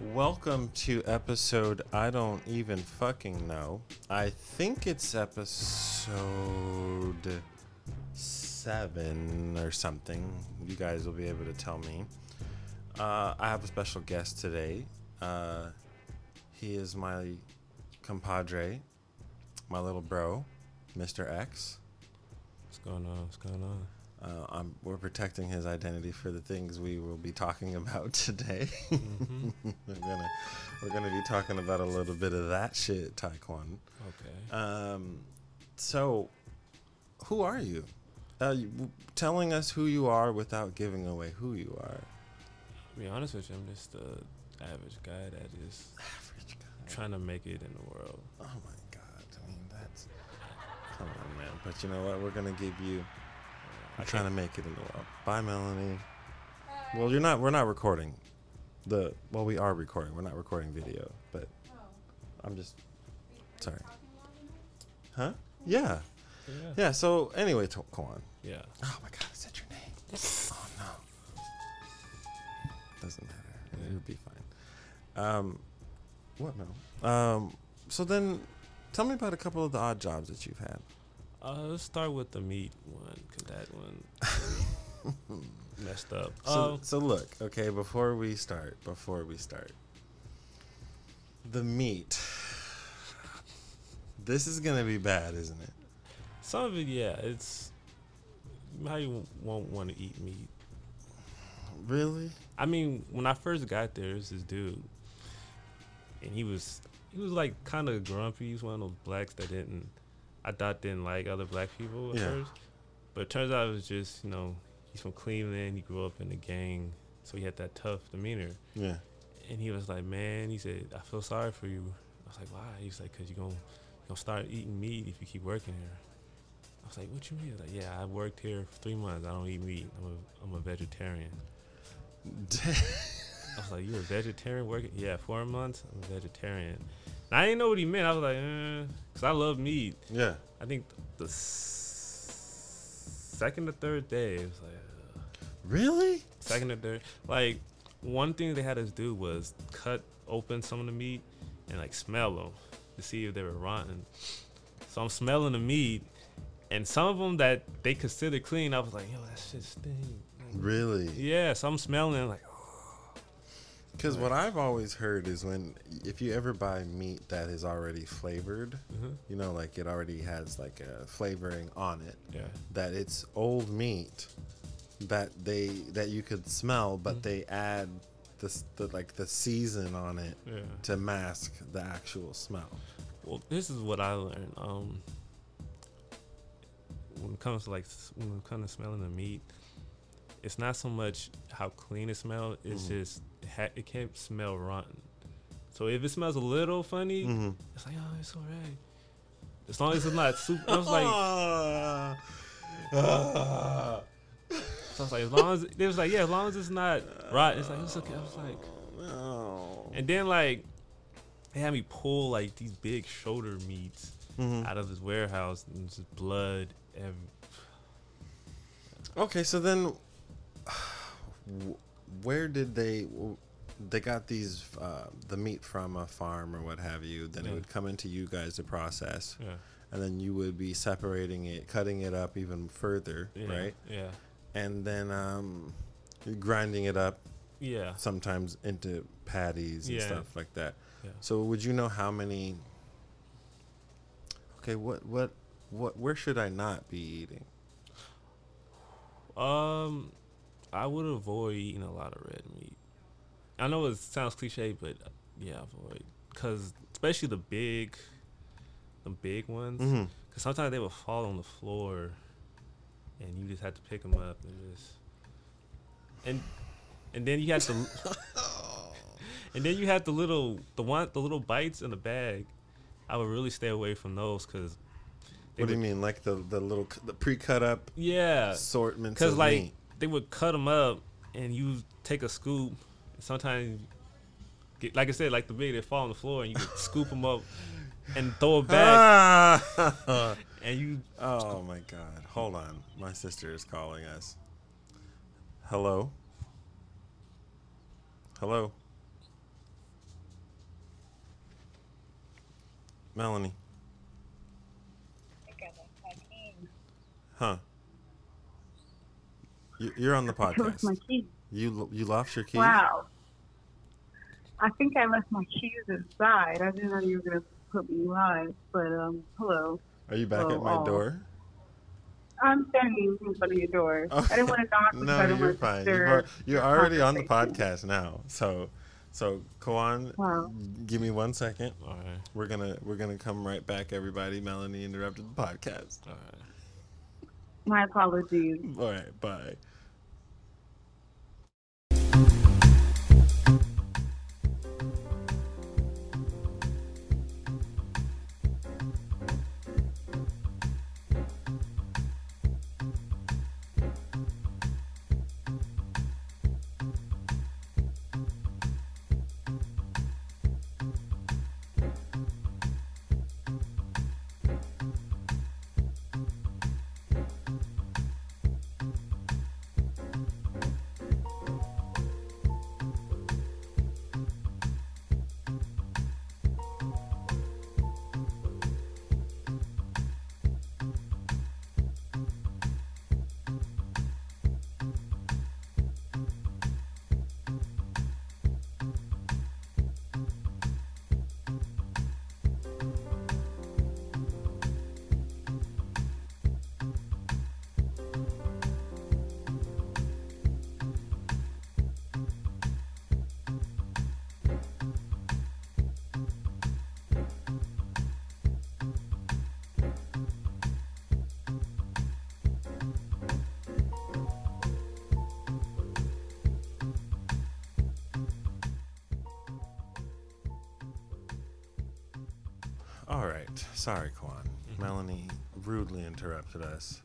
Welcome to episode I don't even fucking know. I think it's episode seven or something. You guys will be able to tell me. Uh, I have a special guest today. Uh, he is my compadre, my little bro, Mr. X. What's going on? What's going on? Uh, I'm, we're protecting his identity for the things we will be talking about today. Mm-hmm. we're gonna we're gonna be talking about a little bit of that shit, Taekwon. Okay. Um, so, who are you? Uh, you- w- telling us who you are without giving away who you are. to be honest with you, I'm just a average guy that is Average guy. trying to make it in the world. Oh my god! I mean, that's come on, man. But you know what? We're gonna give you. I'm trying to make it in the world. Bye, Melanie. Well, you're not. We're not recording. The well, we are recording. We're not recording video, but I'm just sorry. Huh? Yeah. Yeah. Yeah. So anyway, to- come on. Yeah. Oh my God! I said your name. Oh no. Doesn't matter. It'll be fine. Um, what no? Um, so then, tell me about a couple of the odd jobs that you've had. Uh, let's start with the meat one, cause that one messed up. So, Um, so look, okay, before we start, before we start, the meat. This is gonna be bad, isn't it? some of it, yeah, it's how you won't want to eat meat. Really? I mean, when I first got there, there's this dude, and he was he was like kind of grumpy. He's one of those blacks that didn't I thought didn't like other black people at Yeah. first, but it turns out it was just you know he's from Cleveland. He grew up in the gang, so he had that tough demeanor. Yeah. And he was like, "Man," he said, "I feel sorry for you." I was like, "Why?" He's like, "Cause you're gonna you gonna start eating meat if you keep working here." I was like, "What you mean?" He was like, "Yeah, I worked here for three months. I don't eat meat. I'm a I'm a vegetarian." I was like, "You're a vegetarian working?" Yeah, four months. I'm a vegetarian. I didn't know what he meant. I was like, eh, "Cause I love meat." yeah. I think the s- second or third day, it was like uh, Really? second or third. Like one thing they had us do was cut open some of the meat and like smell them to see if they were rotten. So I'm smelling the meat, and some of them that they consider clean, I was like, "Yo, that shit stink." Really? Yeah, so I'm smelling like, Because what I've always heard is when if you ever buy meat that is already flavored, Mhm. you know, like it already has like a flavoring on it, yeah, that it's old meat that they that you could smell, but Mhm. they add this the like the season on it yeah. to mask the actual smell. Well, this is what I learned. Um, when it comes to like when it comes to smelling the meat, it's not so much how clean it smells. It's Mhm. just ha- it can't smell rotten. So if it smells a little funny, Mm-hmm. it's like oh, it's alright. As long as it's not super. I was like, so I was like, as long as it was like, yeah, as long as it's not rotten, it's like it's okay. I was like, no. and then like they had me pull like these big shoulder meats Mhm. out of this warehouse and just blood. Every, Okay, so then, where did they? They got these uh, the meat from a farm or what have you. Then it would come into you guys to process, yeah. and then you would be separating it, cutting it up even further, Yeah, right? Yeah. And then um, grinding it up Yeah. sometimes into patties and Yeah. stuff like that. Yeah. So would you know how many? Okay, what what what? Where should I not be eating? Um, I would avoid eating a lot of red meat. I know it sounds cliche, but yeah, avoid because especially the big, the big ones. Mm-hmm. Because sometimes they will fall on the floor, and you just have to pick them up and just and and then you have to and then you have the little the one the little bites in the bag. I would really stay away from those because. What do you mean, like the the little the pre-cut up Yeah, assortments Cause of like meat? they would cut them up and you take a scoop. Sometimes, get, like I said, like the big, they fall on the floor and you scoop them up and throw it back. and you. Oh my God! Hold on, my sister is calling us. Hello. Hello. Melanie. Huh. You, you're on the left my podcast. keys. You you lost your keys. Wow. I think I left my keys inside. I didn't know you were gonna put me live, but um, hello. Are you back Oh, at my oh. door? I'm standing in front of your door. I didn't want to knock no, you're fine. You're, you're already on the podcast now. So, so Kuwan, Wow. give me one second. All right. We're gonna we're gonna come right back. Everybody, Melanie interrupted the podcast. All right. My apologies. All right, bye. Sorry, Kwan. Melanie rudely interrupted us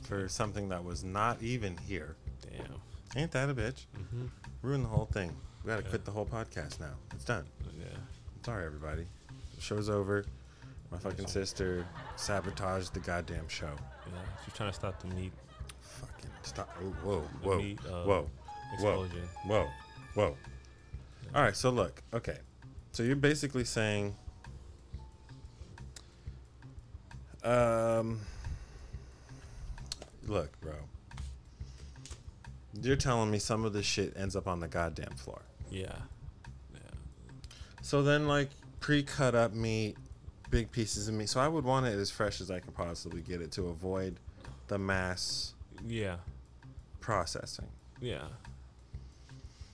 for something that was not even here. Damn. Ain't that a bitch? Mm-hmm. Ruined the whole thing. We gotta Yeah. quit the whole podcast now. It's done. Yeah. Sorry, everybody. The show's over. My fucking sister sabotaged the goddamn show. Yeah. She's trying to stop the meat Fucking stop. Oh, whoa, whoa, meat, uh, whoa, whoa, explosion. whoa, whoa. All right, so look, okay. So you're basically saying, um, look, bro. You're telling me some of this shit ends up on the goddamn floor. Yeah. Yeah. So then, like, pre-cut up meat, big pieces of meat. So I would want it as fresh as I can possibly get it to avoid the mass Yeah. processing. Yeah.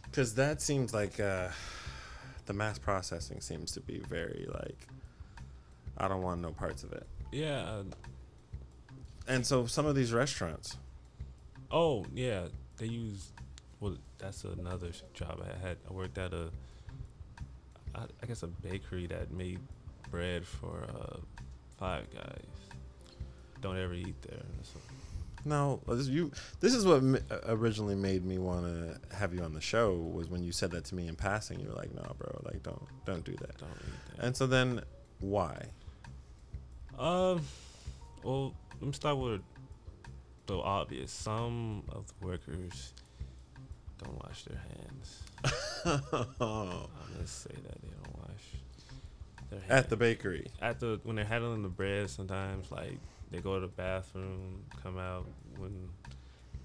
Because that seems like uh, the mass processing seems to be very like, I don't want no parts of it. Yeah. uh, And so some of these restaurants, Oh yeah, they use. Well, that's another job I had. I worked at a, I, I guess a bakery that made bread for uh, Five Guys. Don't ever eat there. So, no, this, you. This is what m- originally made me want to have you on the show was when you said that to me in passing. You were like, "No, bro, like don't don't do that." don't. And so then, why? Um, well, let me start with the obvious. Some of the workers don't wash their hands. Oh. I'm gonna say that they don't wash their hands At the bakery. at the when they're handling the bread. Sometimes like they go to the bathroom, come out when,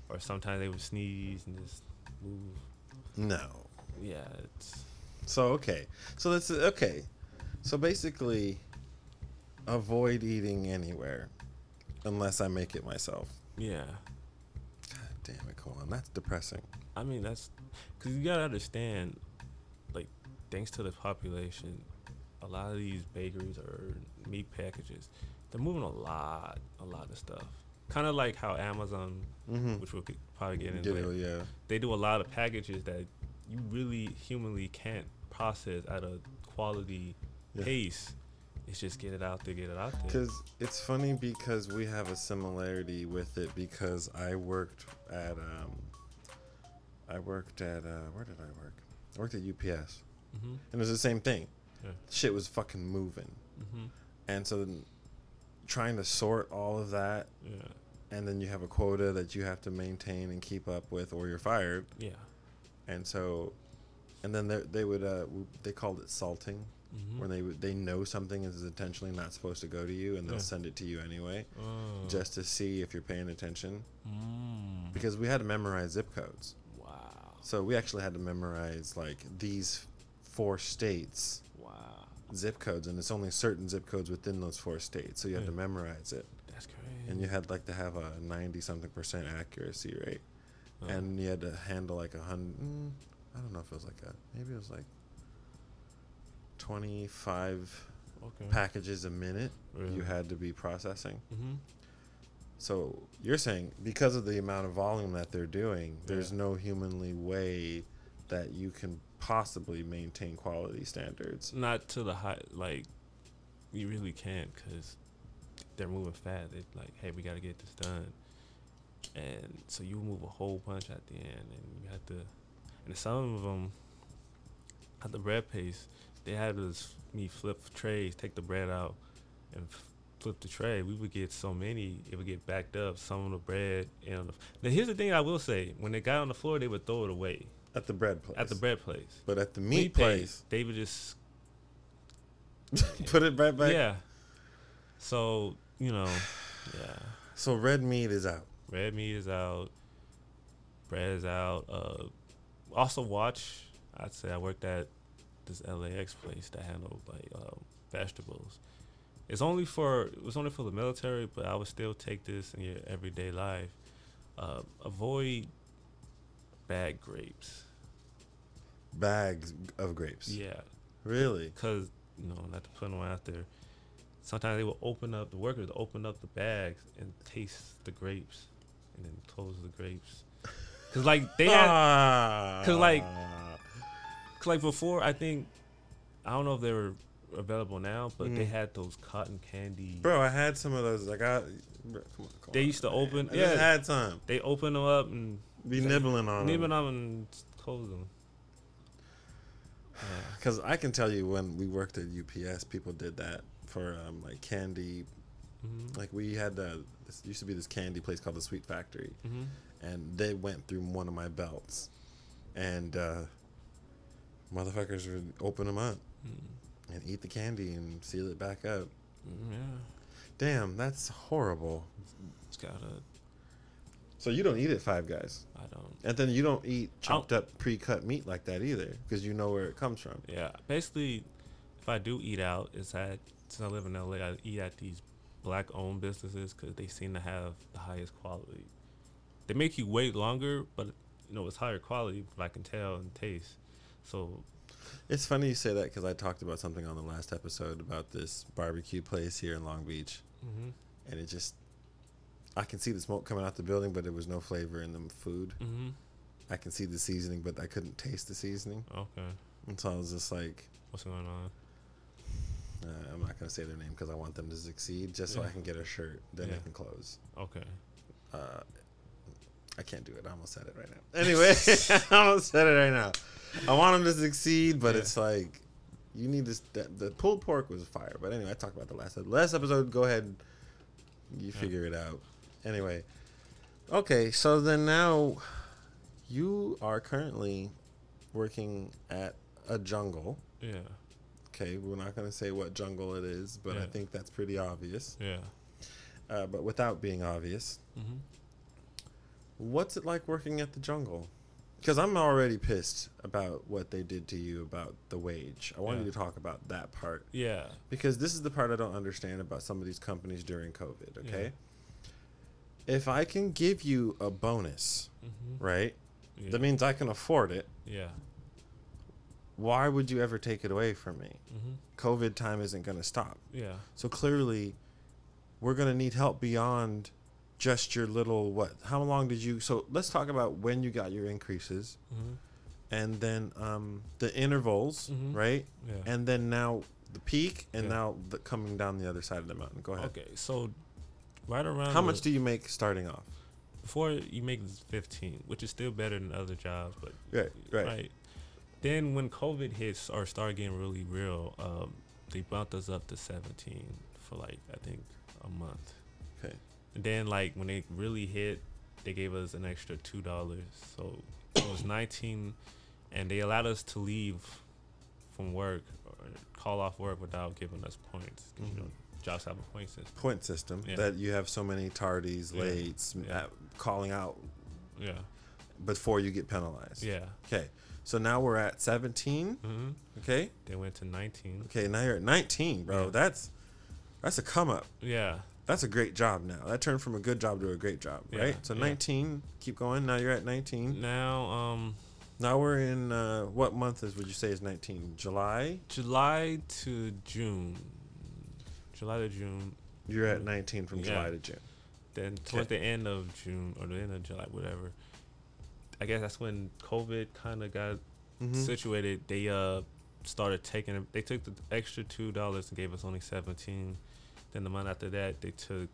or sometimes they would sneeze and just move. No. Yeah, it's So okay, so that's okay. So basically, avoid eating anywhere unless I make it myself. yeah. God damn it, Colin, that's depressing. I mean that's because you gotta understand, like thanks to the population, a lot of these bakeries or meat packages, they're moving a lot, a lot of stuff. Kind of like how Amazon, Mm-hmm. which we'll probably get into, yeah. they do a lot of packages that you really humanly can't process at a quality Yeah. pace. It's just get it out there, get it out there. Because it's funny because we have a similarity with it because I worked at um, I worked at uh, where did I work? I worked at UPS, Mm-hmm. and it was the same thing. Yeah. Shit was fucking moving, Mm-hmm. and so then trying to sort all of that Yeah. and then you have a quota that you have to maintain and keep up with or you're fired Yeah. and so and then they, they would uh they called it salting Mhm. when they they know something is intentionally not supposed to go to you, and they'll Yeah. send it to you anyway, Oh. just to see if you're paying attention. Mm. Because we had to memorize zip codes, Wow. so we actually had to memorize like these four states Wow. zip codes, and it's only certain zip codes within those four states, so you have to memorize it, That's crazy. and you had like to have a ninety something percent accuracy rate. Oh. and you had to handle like a hundred. Mm, I don't know if it was like a maybe it was like twenty five okay. packages a minute Really? you had to be processing. Mm-hmm. So you're saying because of the amount of volume that they're doing, there's no humanly way that you can possibly maintain quality standards. Not to the high, like, you really can't because they're moving fast. It's like, hey, we got to get this done. And so you move a whole bunch at the end, and you have to, and some of them, at the bread paste, they had us, me flip trays, take the bread out, and flip the tray. We would get so many, it would get backed up. Some of the bread, and now here's the thing I will say: when they got on the floor, they would throw it away At the bread place. at the bread place. But at the We meat paid, place, they would just put it right back. yeah. So you know, yeah. So red meat is out. Red meat is out. Bread is out. Uh, also watch. I'd say I worked at this LAX place that handled like um, vegetables. It's only for it was only for the military, but I would still take this in your everyday life. Uh, avoid bad grapes. Bags of grapes. Yeah, Really? because you know not to put them out there. Sometimes they will open up the workers open up the bags and taste the grapes, and then close the grapes. Cause like they had, 'cause, like. Cause like before I think, I don't know if they were available now, but they Mm. had those cotton candy. Bro, I had some of those. Like I got. Bro, come on, come They on, used to man. open- I yeah. had time. They open them up and Be nibbling on nibble them. Nibbling on them and close them. Yeah. Because I can tell you when we worked at UPS, people did that for um, like candy. Mhm. Like we had the this used to be this candy place called the Sweet Factory, Mhm. and they went through one of my belts, and uh, motherfuckers would open them up Mm. and eat the candy and seal it back up. Mm, Yeah. Damn, that's horrible. It's got a. So you don't eat at Five Guys, I don't. and then you don't eat chopped up pre-cut meat like that either, because you know where it comes from. Yeah. Basically, if I do eat out, it's at since I live in LA, I eat at these black-owned businesses because they seem to have the highest quality. They make you wait longer, but you know it's higher quality. If I can tell and taste. So It's funny you say that because I talked about something on the last episode about this barbecue place here in Long Beach, hmm and it just I can see the smoke coming out the building, but there was no flavor in the food. hmm I can see the seasoning, but I couldn't taste the seasoning, Okay. and so I was just like, What's going on? uh, I'm not gonna say their name because I want them to succeed, just so I can get a shirt, then Yeah. they can close. Okay. Uh, I can't do it. I almost said it right now. Anyway, I almost said it right now. I want him to succeed, but Yeah. it's like you need this. The, the pulled pork was fire, but anyway, I talked about the last episode. last episode. Go ahead, you Yeah. figure it out. Anyway, okay. So then now, you are currently working at a jungle. Yeah. Okay, we're not going to say what jungle it is, but I think that's pretty obvious. Yeah. Uh, but without being obvious, hmm What's it like working at the jungle? Because I'm already pissed about what they did to you about the wage. I want Yeah. you to talk about that part Yeah. because this is the part I don't understand about some of these companies during COVID. Okay, if I can give you a bonus, hmm right? Yeah. That means I can afford it. yeah. Why would you ever take it away from me? hmm COVID time isn't going to stop. Yeah. So clearly, we're going to need help beyond just your little what? How long did you? So let's talk about when you got your increases. hmm and then um, the intervals, Mhm. right? Yeah. And then now the peak, and Yeah. now the coming down the other side of the mountain. Go ahead. Okay. So, right around How much do you make starting off? before you make fifteen, which is still better than other jobs, but Right, right. right. Then when COVID hits or start getting really real, um, they bumped us up to seventeen for like I think a month. Okay. And then like when it really hit, they gave us an extra two dollars, so it was nineteen, and they allowed us to leave from work or call off work without giving us points. 'cause, You know, Mhm. jobs have a point system. Point system Yeah. that you have so many tardies, Yeah. lates, Yeah. calling out Yeah, before you get penalized. yeah. Okay. So now we're at 17. hmm Okay. They went to 19. Okay. Now you're at 19, bro. That's that's a come up. Yeah, That's a great job now. That turned from a good job to a great job, Yeah, right? So yeah. 19. Keep going. Now you're at 19. now um, Now we're in uh, what month is would you say is 19? July. July to June. July to June. You're at 19 from Yeah. July to June. Then towards the end of June or the end of July, whatever. I guess that's when COVID kind of got Mhm. situated. They uh started taking. They took the extra two dollars and gave us only seventeen. Then the month after that, they took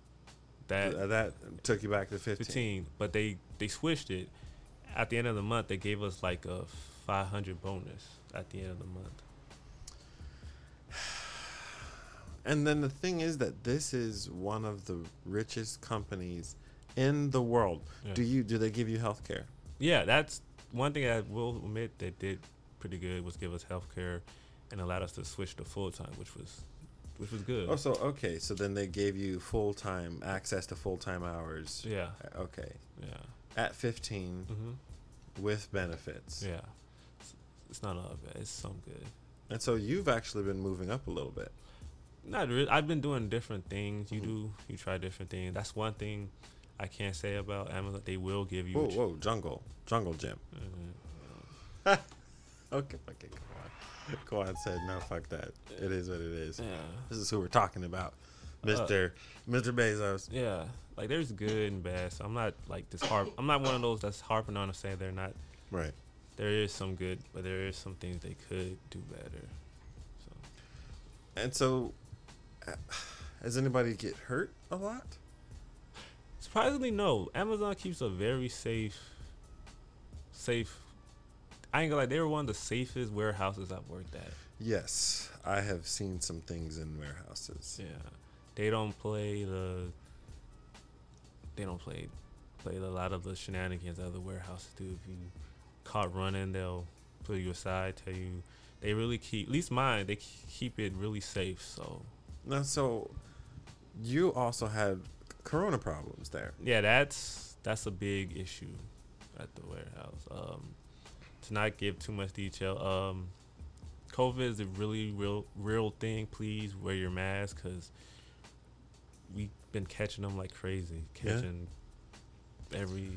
that Uh, that took you back to 15. 15 but they they switched it at the end of the month they gave us like a 500 bonus at the end of the month And then the thing is that this is one of the richest companies in the world. Yeah. Do you do they give you health care? yeah that's one thing i will admit they did pretty good was give us health care and allowed us to switch to full-time which was which was good Oh, so okay, so then they gave you full time access to full time hours. yeah Uh, Okay, yeah at 15 mm-hmm. with benefits. yeah it's, it's not all bad it's some good And so you've actually been moving up a little bit. Not really. I've been doing different things. You Mhm. do. You try different things. That's one thing I can't say about Amazon. They will give you. Whoa, whoa, jungle, jungle gym. Mhm. Okay, okay, Kawhi said, "No, fuck that. It is what it is. Yeah. This is who we're talking about, Uh, Mister Mister Bezos." Yeah. Like there's good and bad. So I'm not like this harp. I'm not one of those that's harping on to say they're not. Right. There is some good, but there is some things they could do better. So And so, uh, has anybody get hurt a lot? surprisingly, no. Amazon keeps a very safe, safe. I ain't gonna lie. They were one of the safest warehouses I've worked at. Yes, I have seen some things in warehouses. Yeah, they don't play the. They don't play, play a lot of the shenanigans other warehouses do. If you caught running, they'll put you aside, tell you. They really keep, at least mine, they keep it really safe. So Now, so you also had corona problems there. yeah, that's that's a big issue at the warehouse. Um, to not give too much detail, um, COVID is a really real real thing. Please wear your mask because we've been catching them like crazy. Yeah? Catching every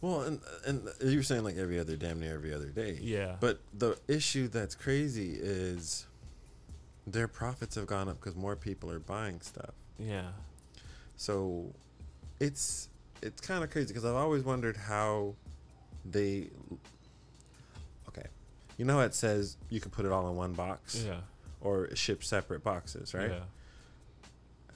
Well, and and you were saying like every other damn near every other day. yeah. But the issue that's crazy is their profits have gone up because more people are buying stuff. yeah, So it's it's kind of crazy because I've always wondered how they. You know how it says you can put it all in one box yeah, or ship separate boxes, right? Yeah,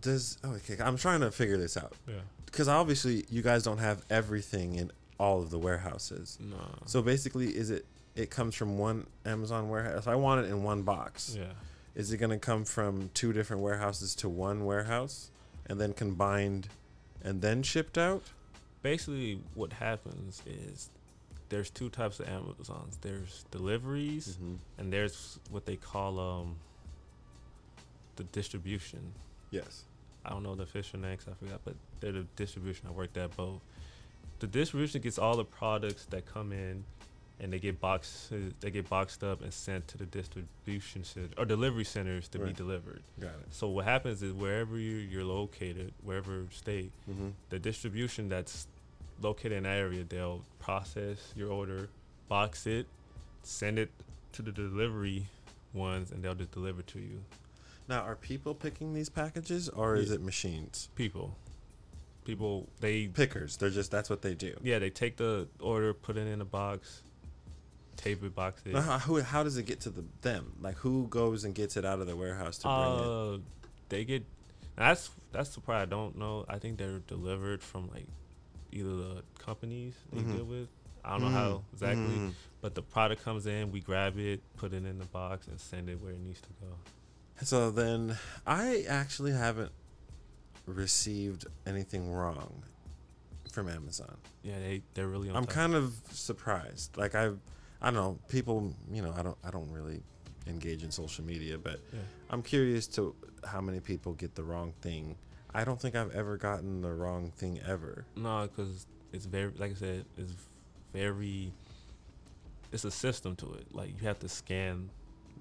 Does oh, okay? I'm trying to figure this out yeah. because obviously you guys don't have everything in all of the warehouses. No. So basically, is it it comes from one Amazon warehouse? I want it in one box, yeah. is it going to come from two different warehouses to one warehouse and then combined and then shipped out? Basically, what happens is there's two types of Amazons. There's deliveries. Mm-hmm. and there's what they call um the distribution. Yes. I don't know the official names, I forgot, but they're the distribution. I worked at both. The distribution gets all the products that come in, and they get boxed. They get boxed up and sent to the distribution center or delivery centers to be delivered. Got it. So what happens is wherever you, you're located, wherever state, Mm-hmm. the distribution that's located in that area, they'll process your order, box it, send it to the delivery ones, and they'll just deliver to you. Now, are people picking these packages or is it machines? People, people, they Pickers. They're just that's what they do. yeah, they take the order, put it in a box, tape it, box it. Now, how, who, how does it get to the them? Like who goes and gets it out of the warehouse to bring it? Uh, they get. That's that's the part I don't know. I think they're delivered from like either the companies they Mhm. deal with. I don't know how exactly. Mhm. But the product comes in, we grab it, put it in the box, and send it where it needs to go. So then, I actually haven't received anything wrong from Amazon. Yeah, they they're really on I'm kind of surprised. Like I've I don't know. People, you know, I don't I don't really engage in social media, but Yeah. I'm curious to how many people get the wrong thing. I don't think I've ever gotten the wrong thing ever. No, because it's very, like I said, it's very. It's a system to it. Like you have to scan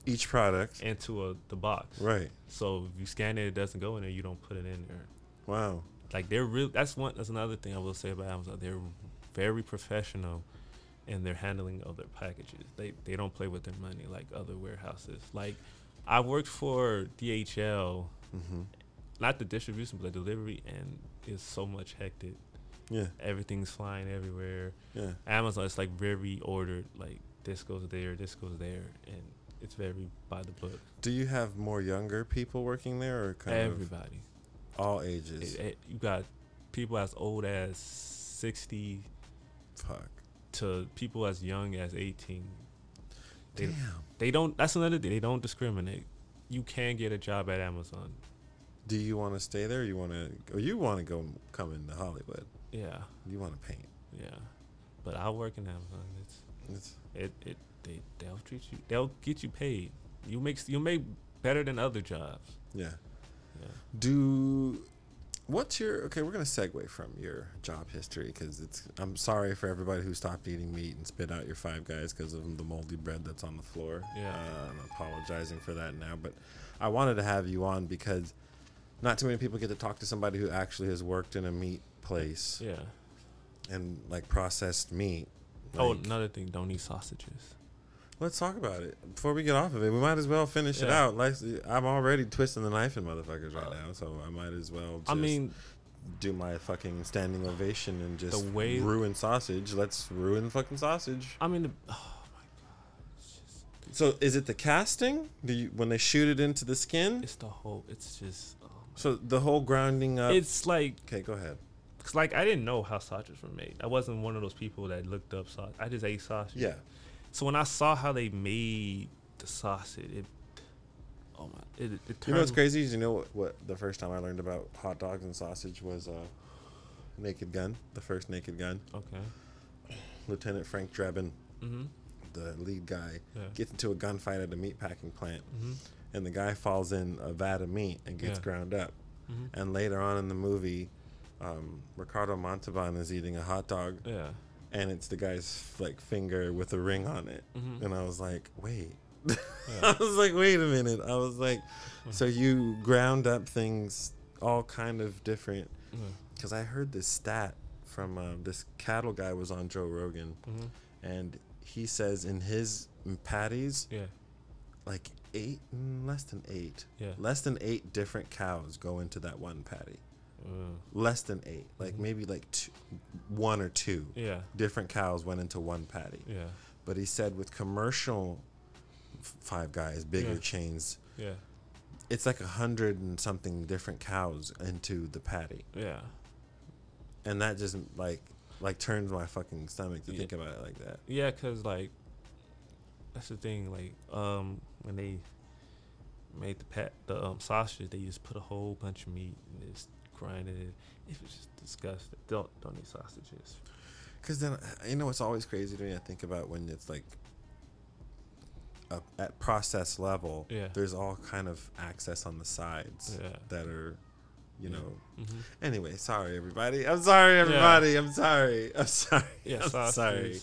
Each product, into a the box. right? So if you scan it, it doesn't go in there. You don't put it in there. Wow. Like they're real. That's one. That's another thing I will say about Amazon. They're very professional in their handling of their packages. They they don't play with their money like other warehouses. Like I worked for DHL, Mm-hmm. Not the distribution but the delivery, and it's so much hectic. Yeah. Everything's flying everywhere. Yeah. Amazon it's like very ordered. Like this goes there, this goes there, and it's very by the book. Do you have more younger people working there, or kind of Everybody. of all ages? It- it- you got people as old as sixty Fuck. to people as young as 18. They, Damn. they don't, that's another thing, they don't discriminate. You can get a job at Amazon. Do you want to stay there? Or you want to, or you want to go come into Hollywood? Yeah, You want to paint? yeah. But I work in Amazon. It's, It's, it, it, they, they'll treat you, they'll get you paid. You make, you make better than other jobs. yeah. Yeah. Do what's your okay? We're gonna segue from your job history because it's. I'm sorry for everybody who stopped eating meat and spit out your Five Guys because of the moldy bread that's on the floor. Yeah. uh, I'm apologizing for that now, but I wanted to have you on because not too many people get to talk to somebody who actually has worked in a meat place Yeah. and like processed meat. oh, Like, another thing, don't eat sausages. Let's talk about it before we get off of it. We might as well finish it out. Like I'm already twisting the knife in motherfuckers right Uh, now, so I might as well. Just I mean, do my fucking standing ovation and just way- ruin sausage. Let's ruin fucking sausage. I mean, the, oh my god, So is it the casting? Do you when they shoot it into the skin? it's the whole, it's just, So the whole grounding up. it's like okay, go ahead. Cause like I didn't know how sausages were made. I wasn't one of those people that looked up sausage. I just ate sausage. Yeah. So when I saw how they made the sausage, it oh my, it, it, it You know what's crazy is you know what, what the first time I learned about hot dogs and sausage was uh, Naked Gun, the first Naked Gun. Okay. Lieutenant Frank Drebin, Mhm. the lead guy, Yeah. gets into a gunfight at a meat packing plant, Mhm. And the guy falls in a vat of meat and gets Yeah. ground up. Mhm. And later on in the movie, um, Ricardo Montalban is eating a hot dog, Yeah. and it's the guy's like finger with a ring on it. Mhm. And I was like, wait. Yeah. I was like, wait a minute. I was like, so you ground up things all kind of different. Because I heard this stat from um, this cattle guy was on Joe Rogan, Mhm. and he says in his patties, Yeah. like eight, mm, less than eight, Yeah. less than eight different cows go into that one patty. Uh, Less than eight, like Mhm. maybe like two, one or two yeah. different cows went into one patty. Yeah. But he said with commercial Five Guys, bigger Yeah. chains, Yeah. it's like a hundred and something different cows into the patty, Yeah. and that just like like turns my fucking stomach to Yeah. think about it like that. Yeah, cause like that's the thing. Like um, when they made the pat the um, sausage, they just put a whole bunch of meat and just grinded it. It was just disgusting. Don't don't eat sausages. Because then, you know, what's always crazy to me. I think about when it's like a, at process level. Yeah. There's all kind of access on the sides Yeah. that are, you know. Mm-hmm. Anyway, sorry everybody. I'm sorry everybody. I'm sorry. I'm sorry. Yeah, I'm sorry.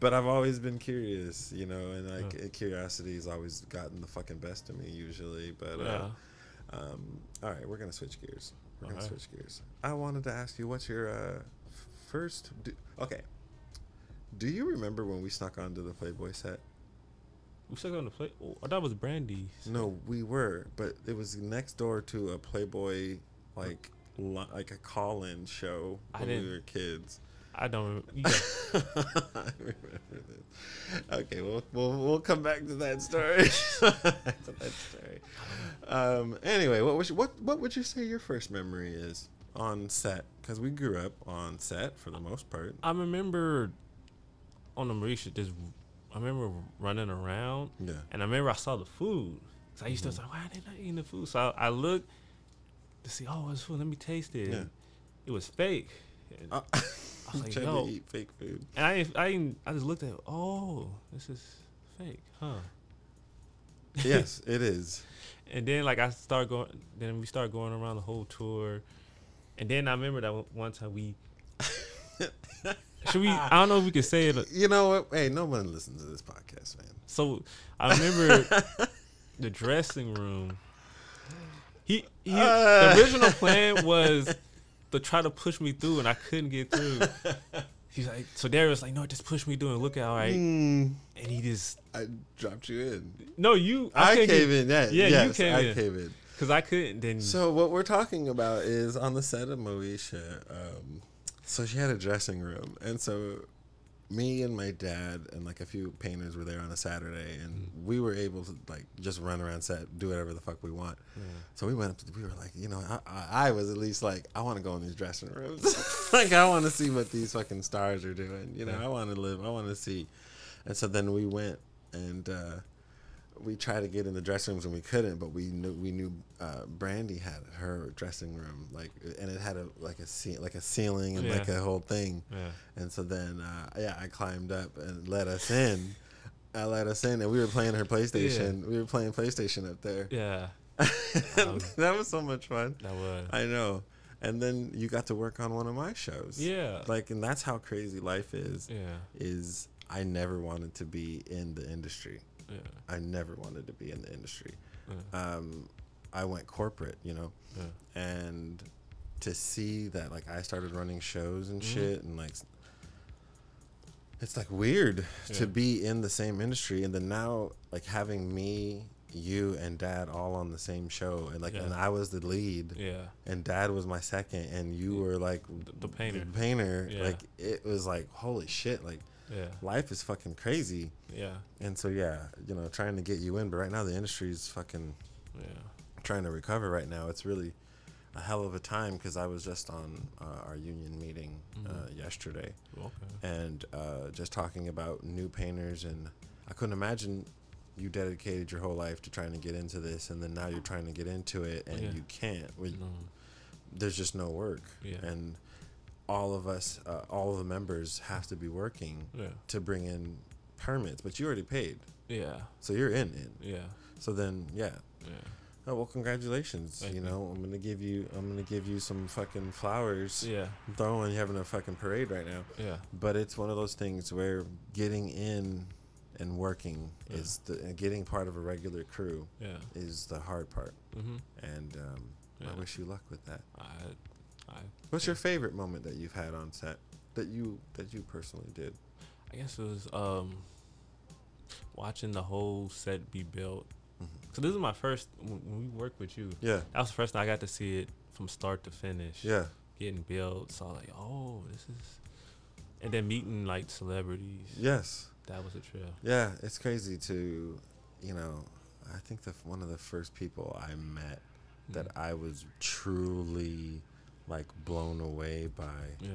But I've always been curious, you know, and like Yeah. curiosity has always gotten the fucking best of me usually. But uh, Yeah. um, all right, we're gonna switch gears. We're gonna Alright. switch gears. I wanted to ask you, what's your uh, first? Do, okay. Do you remember when we snuck onto the Playboy set? We still on the play. Oh, I thought it was Brandy. No, we were, but it was next door to a Playboy, like li- like a call-in show when we were kids. I don't remember. I remember this. Okay, well, we'll we'll come back to that story. To that story. Um. Anyway, what was what what would you say your first memory is on set? Because we grew up on set for the most part. I remember on the Moesha just. I remember running around, Yeah. and I remember I saw the food. So I used to Mhm. say, "Why are they not eating the food?" So I, I looked to see, "Oh, it's food. Let me taste it." Yeah. It was fake. And Uh, I was like, yo, eat fake food. and I, didn't- I, didn't, I just looked at, it. oh, this is fake, huh? Yes, it is. And then like I start going, then we start going around the whole tour, and then I remember that one- one time we. Should we? I don't know if we can say it. You know what? Hey, no one listens to this podcast, man. So I remember the dressing room. He, he Uh. the original plan was to try to push me through, and I couldn't get through. He's like, so Darius like, no, just push me through and look at all right. Mm, And he just, I dropped you in. no, you, I, couldn't came get- in. Yeah, Yeah, you came I in. came in. Cause I couldn't. Then So what we're talking about is on the set of Moesha. Um, so she had a dressing room, and so me and my dad and like a few painters were there on a Saturday, and we were able to like just run around set, do whatever the fuck we want. So we went up to, we were like, you know, I, I, I was at least like, I want to go in these dressing rooms. like, I want to see what these fucking stars are doing. You know, Yeah. I want to live, I want to see. And so then we went and uh, we tried to get in the dressing rooms and we couldn't, but we knew, we knew uh, Brandy had her dressing room, like, and it had a, like a, ce- like a ceiling and like a whole thing. yeah, And so then, uh, yeah, I climbed up and let us in. I let us in, and we were playing her PlayStation. We were playing PlayStation up there. yeah, Um, that was so much fun. that was. I know. And then you got to work on one of my shows. Yeah. Like, and that's how crazy life is. yeah, Is I never wanted to be in the industry. Yeah, I never wanted to be in the industry. yeah, Um, I went corporate, you know, yeah. and to see that like I started running shows and Mhm. shit and like it's like weird to be in the same industry and then now like having me you and dad all on the same show and like Yeah. and I was the lead yeah. and dad was my second and you were like The painter. painter Yeah. like it was like holy shit like Yeah, life is fucking crazy yeah, and so yeah you know trying to get you in but right now the industry is fucking yeah. trying to recover right now. It's really a hell of a time because I was just on uh, our union meeting uh, Mhm. yesterday Okay. and uh, just talking about new painters and I couldn't imagine you dedicated your whole life to trying to get into this and then now you're trying to get into it and Yeah. you can't. With, No. There's just no work Yeah. and all of us, uh, all of the members have to be working Yeah. to bring in permits, but you already paid, Yeah. so you're in it. Yeah. So then, yeah, Yeah. Oh well, congratulations! Thank you you. know, I'm gonna give you, I'm gonna give you some fucking flowers. Yeah. You're having a fucking parade right now, Yeah. but it's one of those things where getting in and working Yeah. is the and getting part of a regular crew Yeah. is the hard part, Mm-hmm. and um, I wish you luck with that. I. I. What's your favorite moment that you've had on set that you that you personally did? I guess it was um. Watching the whole set be built. Mhm. So this is my first when when we worked with you. Yeah, That was the first time I got to see it from start to finish. yeah, Getting built. So like, oh, this is. And then meeting like celebrities. yes, That was a trip. yeah. It's crazy to, you know, I think the one of the first people I met that Mm. I was truly like blown away by. Yeah.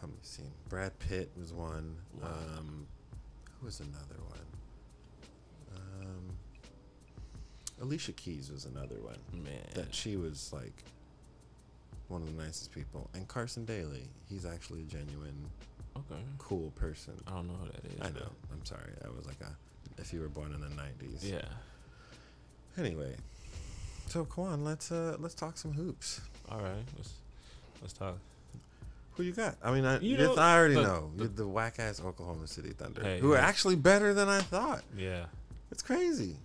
How many see. Brad Pitt was one. Wow. Um, who was another one? Um, Alicia Keys was another one. Man. That she was like one of the nicest people. And Carson Daly, he's actually a genuine okay. cool person. I don't know who that is. I know. I'm sorry. I was like a. If you were born in the '90s. Yeah. Anyway, so Kwan, let's uh let's talk some hoops. All right. Let's let's talk. Who you got? I mean, I, You know, I already the- know. the- You're the whack ass Oklahoma City Thunder, Hey, who are actually better than I thought. Yeah. It's crazy.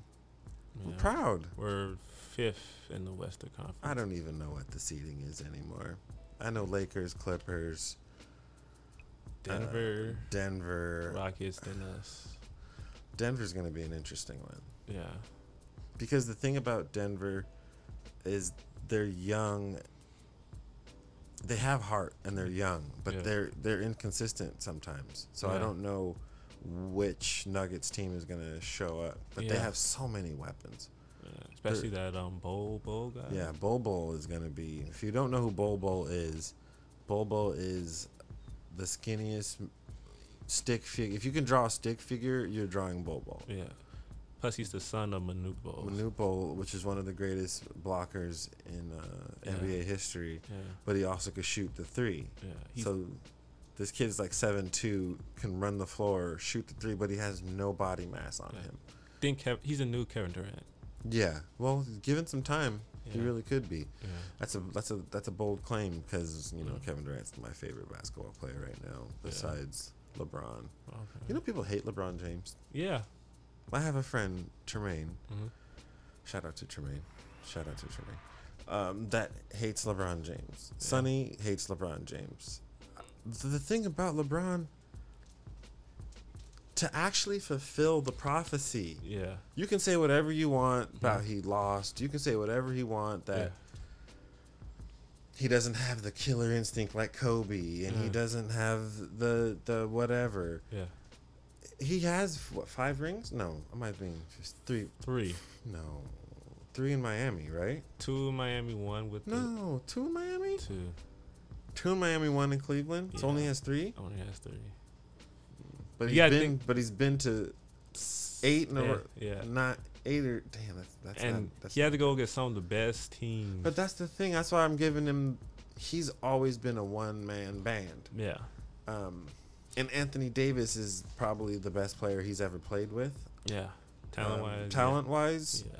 I'm proud. We're fifth in the Western Conference. I don't even know what the seeding is anymore. I know Lakers, Clippers, uh, Denver, Denver. Rockets, then us. Denver's going to be an interesting one Yeah. because the thing about Denver is they're young. They have heart and they're young, but Yeah. they're they're inconsistent sometimes. So I don't know which Nuggets team is going to show up, but they have so many weapons. yeah. Especially that um Bol Bol guy. Yeah, Bol Bol is going to be. If you don't know who Bol Bol is, Bol Bol is the skinniest stick figure. If you can draw a stick figure, you're drawing Bol Bol. Yeah. Plus, he's the son of Manute. Manute Bol, which is one of the greatest blockers in uh, Yeah. NBA history, Yeah. but he also could shoot the three. Yeah. So This kid's like seven two, can run the floor, shoot the three, but he has no body mass on Yeah. him. think Kev, he's a new Kevin Durant. Yeah, well, given some time, he really could be. Yeah. That's a that's a that's a bold claim because you know Mm. Kevin Durant's my favorite basketball player right now, besides LeBron. Okay. You know, people hate LeBron James. Yeah. I have a friend, Tremaine. hmm Shout out to Tremaine. Shout out to Tremaine. Um, that hates LeBron James. Sonny hates LeBron James. The, thing about LeBron, to actually fulfill the prophecy, Yeah. you can say whatever you want about he lost. You can say whatever you want that yeah. he doesn't have the killer instinct like Kobe, and he doesn't have the the whatever. Yeah. He has what five rings? No, I might be just three. Three. No, three in Miami, right? Two in Miami, one with No, two in Miami. two. Two in Miami, one in Cleveland. So only has three. Only has three. But he's been, think- but he's been to eight in a Yeah. row. yeah. Not eight or damn. That's that's and not. That's he had to go get some of the best teams. But that's the thing. That's why I'm giving him. He's always been a one man band. yeah. Um, and Anthony Davis is probably the best player he's ever played with. Yeah. Talent wise. Um, talent wise, Yeah.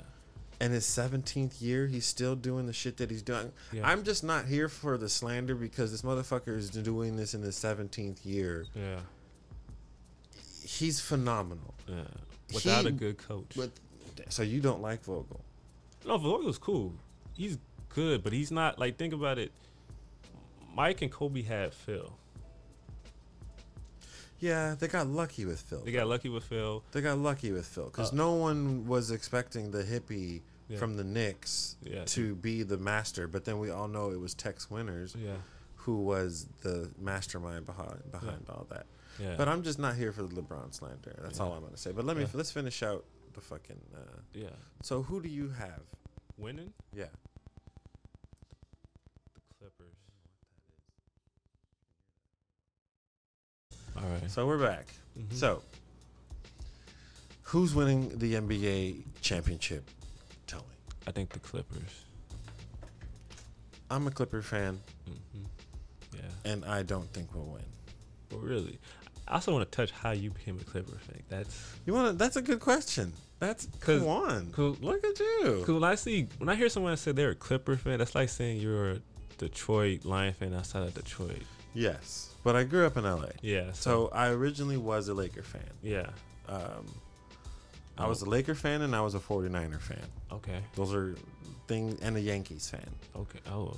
and his 17th year, he's still doing the shit that he's doing. Yeah. I'm just not here for the slander because this motherfucker is doing this in his 17th year. Yeah. He's phenomenal. Yeah. Without a good coach. But so you don't like Vogel? No, Vogel's cool. He's good, but he's not like think about it. Mike and Kobe had Phil. Yeah, they got lucky with Phil. They got lucky with Phil. They got lucky with Phil because Uh, no one was expecting the hippie Yeah. from the Knicks Yeah. to be the master. But then we all know it was Tex Winters Yeah. who was the mastermind behind behind all that. But I'm just not here for the LeBron slander. That's all I'm gonna say. But let me let's finish out the fucking. Uh, yeah. so who do you have? Winning Yeah. All right. So we're back. Mhm. So who's winning the NBA championship? Tell me. I think the Clippers. I'm a Clipper fan, hmm Yeah. and I don't think we'll win. But really, I also want to touch how you became a Clipper fan. That's You want to? That's a good question. That's 'Cause- come on. cool. Look at you. Cause when I see when I hear someone say they're a Clipper fan, that's like saying you're a Detroit Lion fan outside of Detroit. Yes, but I grew up in LA, Yeah. so I originally was a Laker fan. yeah. Um, I was a Laker fan and I was a 49er fan. Okay. Those are things, and a Yankees fan. Okay. Oh.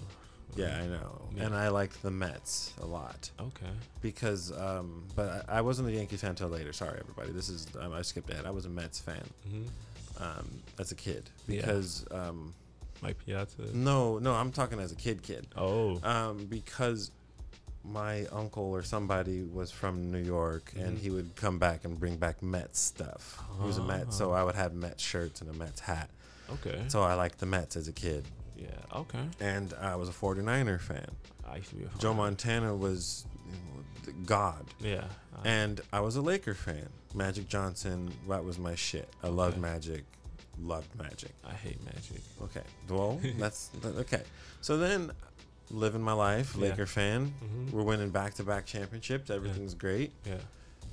Yeah, I know. Yeah. And I liked the Mets a lot Okay. because, um, but I, I wasn't a Yankee fan until later. Sorry, everybody. This is um, I skipped ahead. I was a Mets fan hmm um, as a kid Yeah. because um, Mike Piazza. no, no, I'm talking as a kid, kid. Oh. Um, because my uncle or somebody was from New York and Mhm. he would come back and bring back Mets stuff. He was a Met, so Oh. I would have Mets shirts and a Mets hat. Okay. So I liked the Mets as a kid. yeah. Okay. And I was a 49er fan. I used to be a Joe. Montana was you know, the God. Yeah. I- And I was a Laker fan. Magic Johnson, that was my shit. I loved Magic. Loved Magic. I hate Magic. Okay. Well, that's okay. So then, living my life, Yeah. Laker fan. Mhm. We're winning back-to-back championships. Everything's great. Yeah.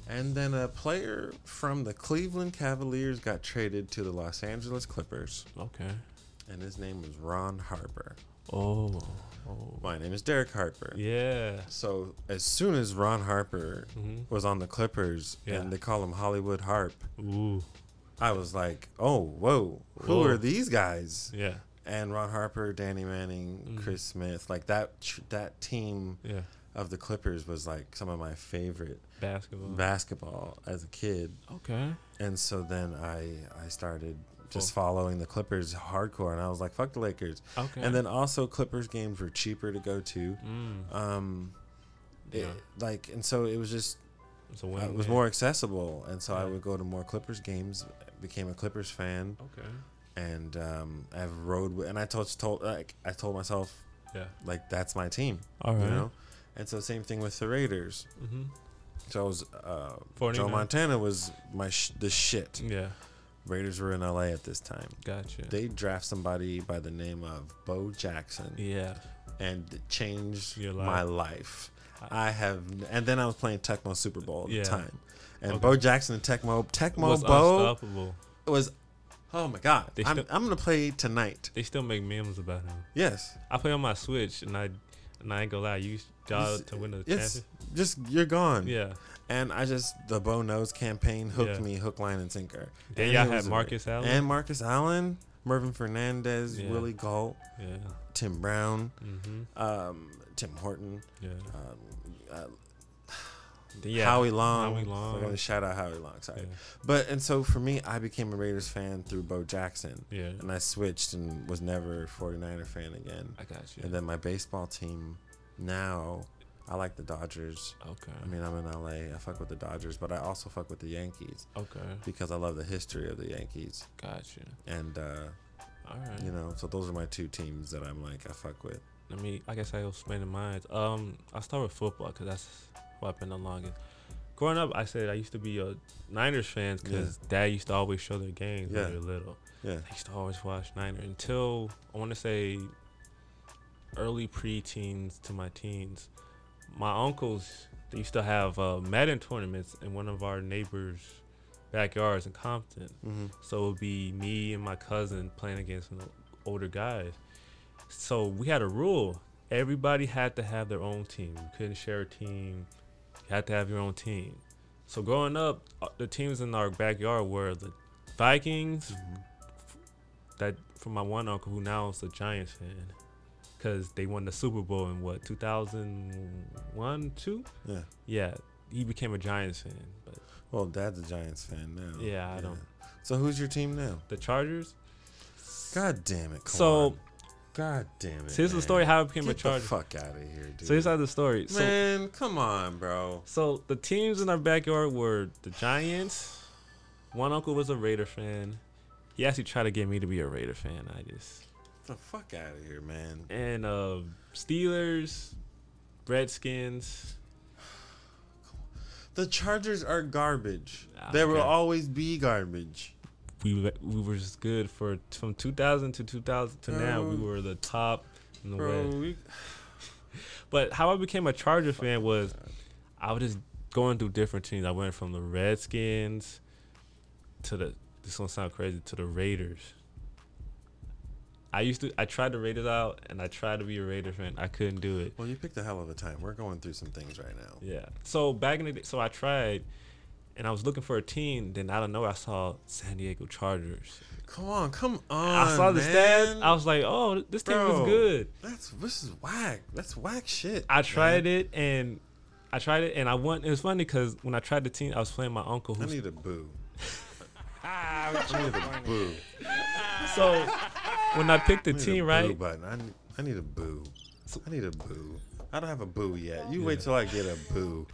And then a player from the Cleveland Cavaliers got traded to the Los Angeles Clippers, Okay. and his name was Ron Harper. Oh. Oh. My name is Derek Harper. Yeah. So as soon as Ron Harper hmm was on the Clippers, Yeah. and they call him Hollywood Harp, Ooh. I was like, "Oh, whoa, who Whoa. are these guys?" Yeah. And Ron Harper, Danny Manning, Mm. Chris Smith, like that tr- that team Yeah. of the Clippers was like some of my favorite Basketball. basketball as a kid. okay. And so then I I started just following the Clippers hardcore, and I was like, "Fuck the Lakers." Okay. And then also Clippers games were cheaper to go to. Mm. Um, it- Yeah. like and so it was just uh, it was more accessible, and so I would go to more Clippers games. Became a Clippers fan, Okay. And um, I've rode with, and I told told like I told myself Yeah. like that's my team, All right. you know. And so same thing with the Raiders. Mm-hmm. So I was uh, 49. Joe Montana was my sh- the shit. Yeah. Raiders were in LA at this time. Gotcha. They draft somebody by the name of Bo Jackson, yeah. and changed Your my life. I have, and then I was playing Tecmo Super Bowl at Yeah. the time, and Okay. Bo Jackson and Tecmo Tecmo was Bo unstoppable. was, oh my god! They I'm, still- I'm gonna play tonight. They still make memes about him. Yes, I play on my Switch, and I and I ain't gonna lie, used y'all to win the championship. just you're gone. Yeah. And I just the Bo Knows campaign hooked Yeah. me hook, line, and sinker. Then And y'all had Marcus Allen. and Marcus Allen, Mervyn Fernandez, Yeah. Willie Gault, yeah. Tim Brown, Mm-hmm. um, Tim Horton, Yeah. um, uh, yeah. Howie Long. Howie I'm Long. gonna shout out Howie Long. Sorry, Yeah. but and so for me, I became a Raiders fan through Bo Jackson, Yeah. and I switched and was never a 49er fan again. I got you. And then my baseball team now, I like the Dodgers. okay. I mean, I'm in LA. I fuck with the Dodgers, but I also fuck with the Yankees okay. because I love the history of the Yankees. Got you. And uh, All right. you know, so those are my two teams that I'm like I fuck with. I mean, I guess I'll explain the mine. Um, I'll start with football because that's what I've been the longest. Growing up, I said I used to be a Niners fan because Dad used to always show their games Yeah. when they were little. Yeah. I used to always watch Niner until I want to say early pre-teens to my teens. My uncles they used to have uh, Madden tournaments in one of our neighbors' backyards in Compton. Mm-hmm. So it would be me and my cousin playing against some older guys. So we had a rule. Everybody had to have their own team. You couldn't share a team. You had to have your own team. So growing up, uh, the teams in our backyard were the Vikings. That from my one uncle who now is a Giants fan, because they won the Super Bowl in what 2001, two. Yeah. Yeah, he became a Giants fan. But Well, Dad's a Giants fan now. Yeah, I don't- So who's your team now? the Chargers. God damn it! So on. God damn it! So here's the story how I became Get a Charger. the fuck out of here, dude. So here's how the story. So, Man, come on, bro. so the teams in our backyard were the Giants. One uncle was a Raider fan. He actually tried to get me to be a Raider fan. I just Get the fuck out of here, man. and uh, Steelers, Redskins. The Chargers are garbage. Ah, They will always be garbage. We were- we were just good for from 2000 to 2000 to now. We uh-huh. were the top in the Bro, West. we, But how I became a Charger fan was I was just going through different teams. I went from the Redskins to the this gonna sound crazy to the Raiders. I used to I tried the Raiders out and I tried to be a Raider fan. I couldn't do it. well, you picked a hell of a time. We're going through some things right now. Yeah. So back in the day, so I tried and I was looking for a team. Then out of nowhere, I saw San Diego Chargers. Come on, come on. I saw the stats. I was like, oh, this team is good. That's this is whack. That's whack shit. I tried it and I tried it and I won. It was funny because when I tried the team, I was playing my uncle I who's need a boo. Ah, I need a boo. so when I picked the I team, right? Button. I need, I need a boo. So- I need a boo. I don't have a boo yet. You wait till I get a boo.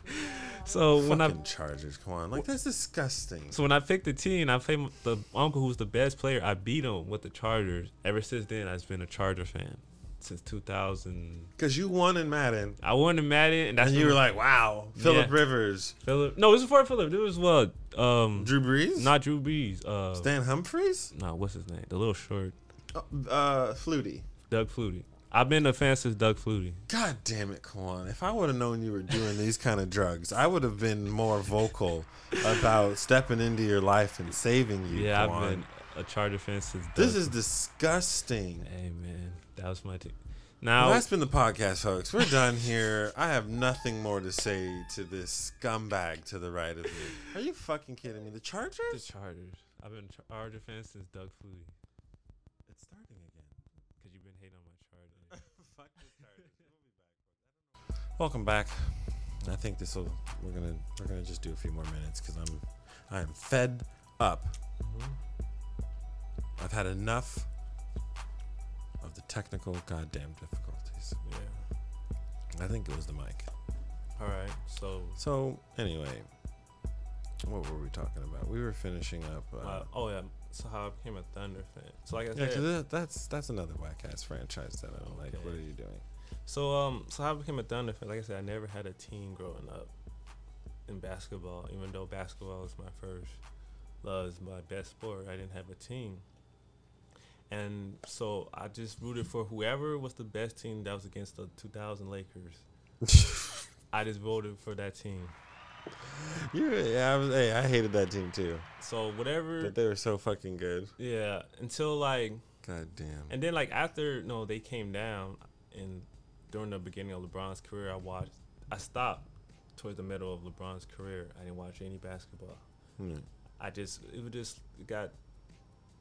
So when I Fucking Chargers, come on. Like that's disgusting. so when I picked the team, I played the uncle who's the best player. I beat him with the Chargers. Ever since then, I've been a Charger fan since 2000. Because you won in Madden, I won in Madden, and that's and you were like, "Wow, Philip Yeah. Rivers, Philip. No, this is before Philip. This was what? Um, Drew Brees, not Drew Brees. Uh, Stan Humphries, no, what's his name? The little short uh, uh, Flutie." Doug Flutie. I've been a fan since Doug Flutie. God damn it, Kuwan. If I would have known you were doing these kind of drugs, I would have been more vocal about stepping into your life and saving you. Yeah, Kuwan. I've been a Charger fan since. Doug. This is disgusting. Hey man, that was my team. Well, Now, that's been the podcast, folks. We're done here. I have nothing more to say to this scumbag to the right of me. Are you fucking kidding me? The Chargers? the Chargers? Chargers. I've been a Charger fan since Doug Flutie. It's starting again. Cause you've been hating on my Chargers. Fuck the Chargers. We'll be back. Welcome back. I think this will. We're gonna. We're gonna just do a few more minutes because I'm. I am fed up. I've had enough of the technical goddamn difficulties. Yeah. I think it was the mic. All right. So, So anyway, what were we talking about? We were finishing up. Uh, uh, oh yeah. So how I became a Thunder fan. So like I yeah, said, that's that's another whack ass franchise that I don't like. What are you doing? So um, so I became a Thunder fan. Like I said, I never had a team growing up in basketball. Even though basketball was my first love, is my best sport. I didn't have a team. And so I just rooted for whoever was the best team that was against the 2000 Lakers. I just voted for that team. You, yeah, I was, hey, I hated that team too. So whatever. But they were so fucking good. Yeah, until like, God damn. and then like after no, they came down, and during the beginning of LeBron's career, I watched. I stopped towards the middle of LeBron's career. I didn't watch any basketball. Hmm. I just it was just it got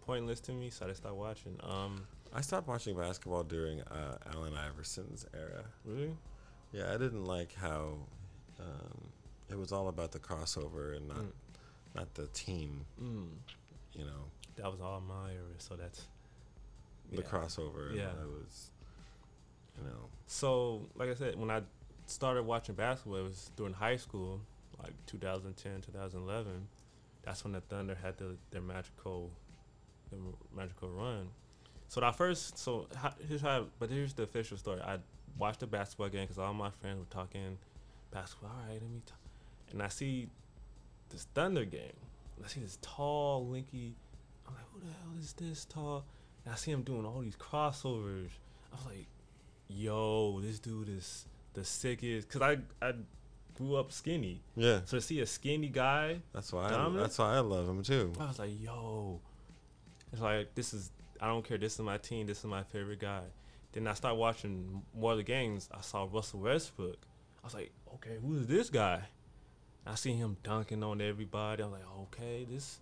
pointless to me, so I just stopped watching. Um, I stopped watching basketball during uh, Allen Iverson's era. really? Yeah, I didn't like how um, it was all about the crossover and not Mm. not the team. Mm. You know, That was all my era, so that's the yeah. crossover. Yeah. I was, you know, So, like I said, when I started watching basketball, it was during high school, like 2010, 2011. That's when the Thunder had the, their magical, their magical run. So that first, so here's how, but here's the official story. I watched the basketball game because all my friends were talking basketball. All right, let me talk. And I see this Thunder game. I see this tall, linky. I'm like, who the hell is this tall? And I see him doing all these crossovers. I was like, yo, this dude is the sickest. Cause I I grew up skinny, yeah. so to see a skinny guy, That's why. I, that's why I love him too. I was like, yo, it's like this is I don't care. This is my team. This is my favorite guy. Then I started watching more of the games. I saw Russell Westbrook. I was like, okay, who is this guy? I seen him dunking on everybody. I'm like, okay, this.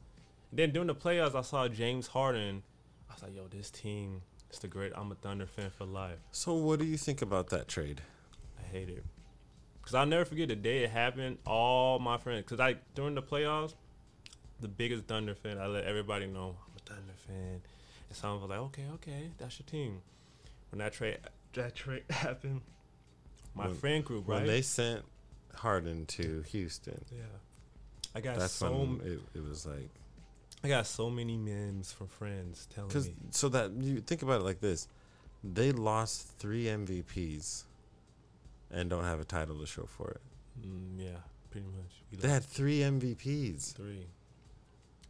then during the playoffs, I saw James Harden. I was like, yo, this team is the great. I'm a Thunder fan for life. So, what do you think about that trade? I hate it. Cause I'll never forget the day it happened. All my friends, cause I during the playoffs, the biggest Thunder fan. I let everybody know I'm a Thunder fan, and some of them was like, "Okay, okay, that's your team." When that trade, that trade happened, my When- friend group, right When they sent Harden to Houston, yeah, I got that's so when it, it was like I got so many memes from friends telling because me, so that you think about it like this, they lost three MVPs, and don't have a title to show for it. mm, yeah, pretty much. We They had three MVPs. three,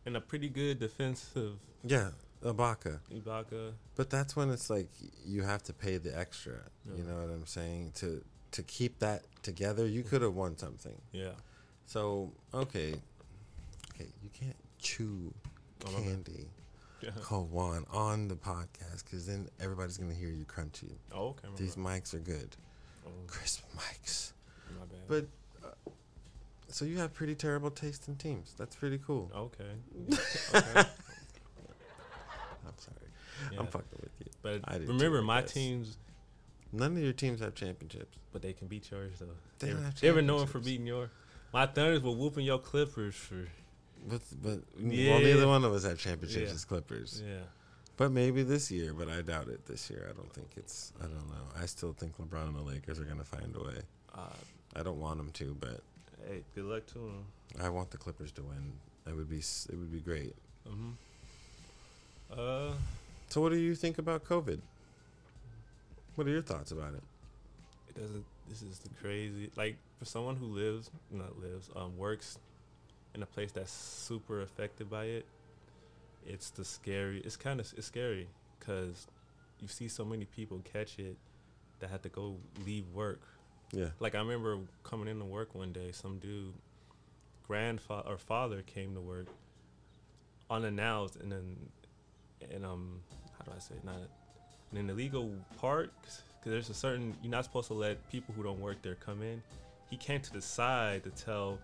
and a pretty good defensive Yeah, Ibaka. Ibaka. But that's when it's like you have to pay the extra. You know what I'm saying? To to keep that together, you could have won something. Yeah, So okay, okay, you can't chew Oh, candy yeah. called Juan on the podcast because then everybody's gonna hear you crunchy. Oh, okay. These bad. mics are good, Oh, crisp mics. my bad. But uh, so you have pretty terrible taste in teams. That's pretty cool. Okay. okay. I'm sorry, Yeah. I'm fucking with you. But I remember, my guess. teams, None of your teams have championships. but they can beat yours though. They They don't were, have they were known for beating your. My Thunders were whooping your Clippers for. But but Yeah. well, neither one of us have championships Yeah. as Clippers. Yeah. But maybe this year. But I doubt it this year. I don't think it's. I don't know. I still think LeBron and the Lakers are gonna find a way. Uh, I don't want them to, but hey, good luck to them. I want the Clippers to win. It would be it would be great. hmm Uh, So what do you think about COVID? What are your thoughts about it? it doesn't. This is the crazy. Like for someone who lives, not lives, um, works in a place that's super affected by it. It's the scary. It's kind of it's scary because you see so many people catch it that had to go leave work Yeah. like I remember coming into work one day, some dude, grandfather or father came to work unannounced, and then, and um, how do I say it? not in an illegal park? Because there's a certain you're not supposed to let people who don't work there come in. He came to the side to tell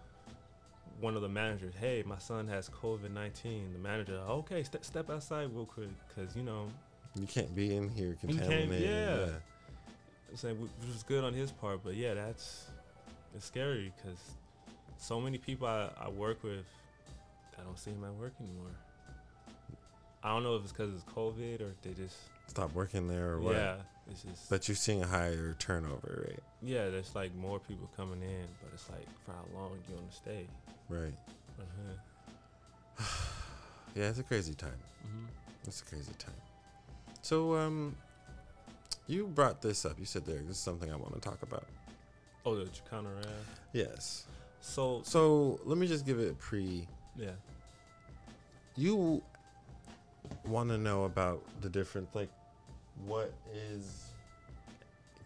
one of the managers, "Hey, my son has COVID nineteen." The manager, "Okay, step step outside real quick, because you know You can't be in here contaminated. yeah. yeah. I'm saying which was good on his part, but yeah, that's it's scary because so many people I, I work with, I don't see them at work anymore. I don't know if it's because it's COVID or they just Stop working there or what? yeah, it's just But you're seeing a higher turnover rate. yeah, there's like more people coming in, but it's like for how long you want to stay? Right. Uh-huh. Yeah, it's a crazy time. hmm It's a crazy time. So, um, you brought this up. You said there, this is something I want to talk about. Oh, the Chicano Rap. Yes. So So let me just give it a pre. yeah, You want to know about the difference, like what is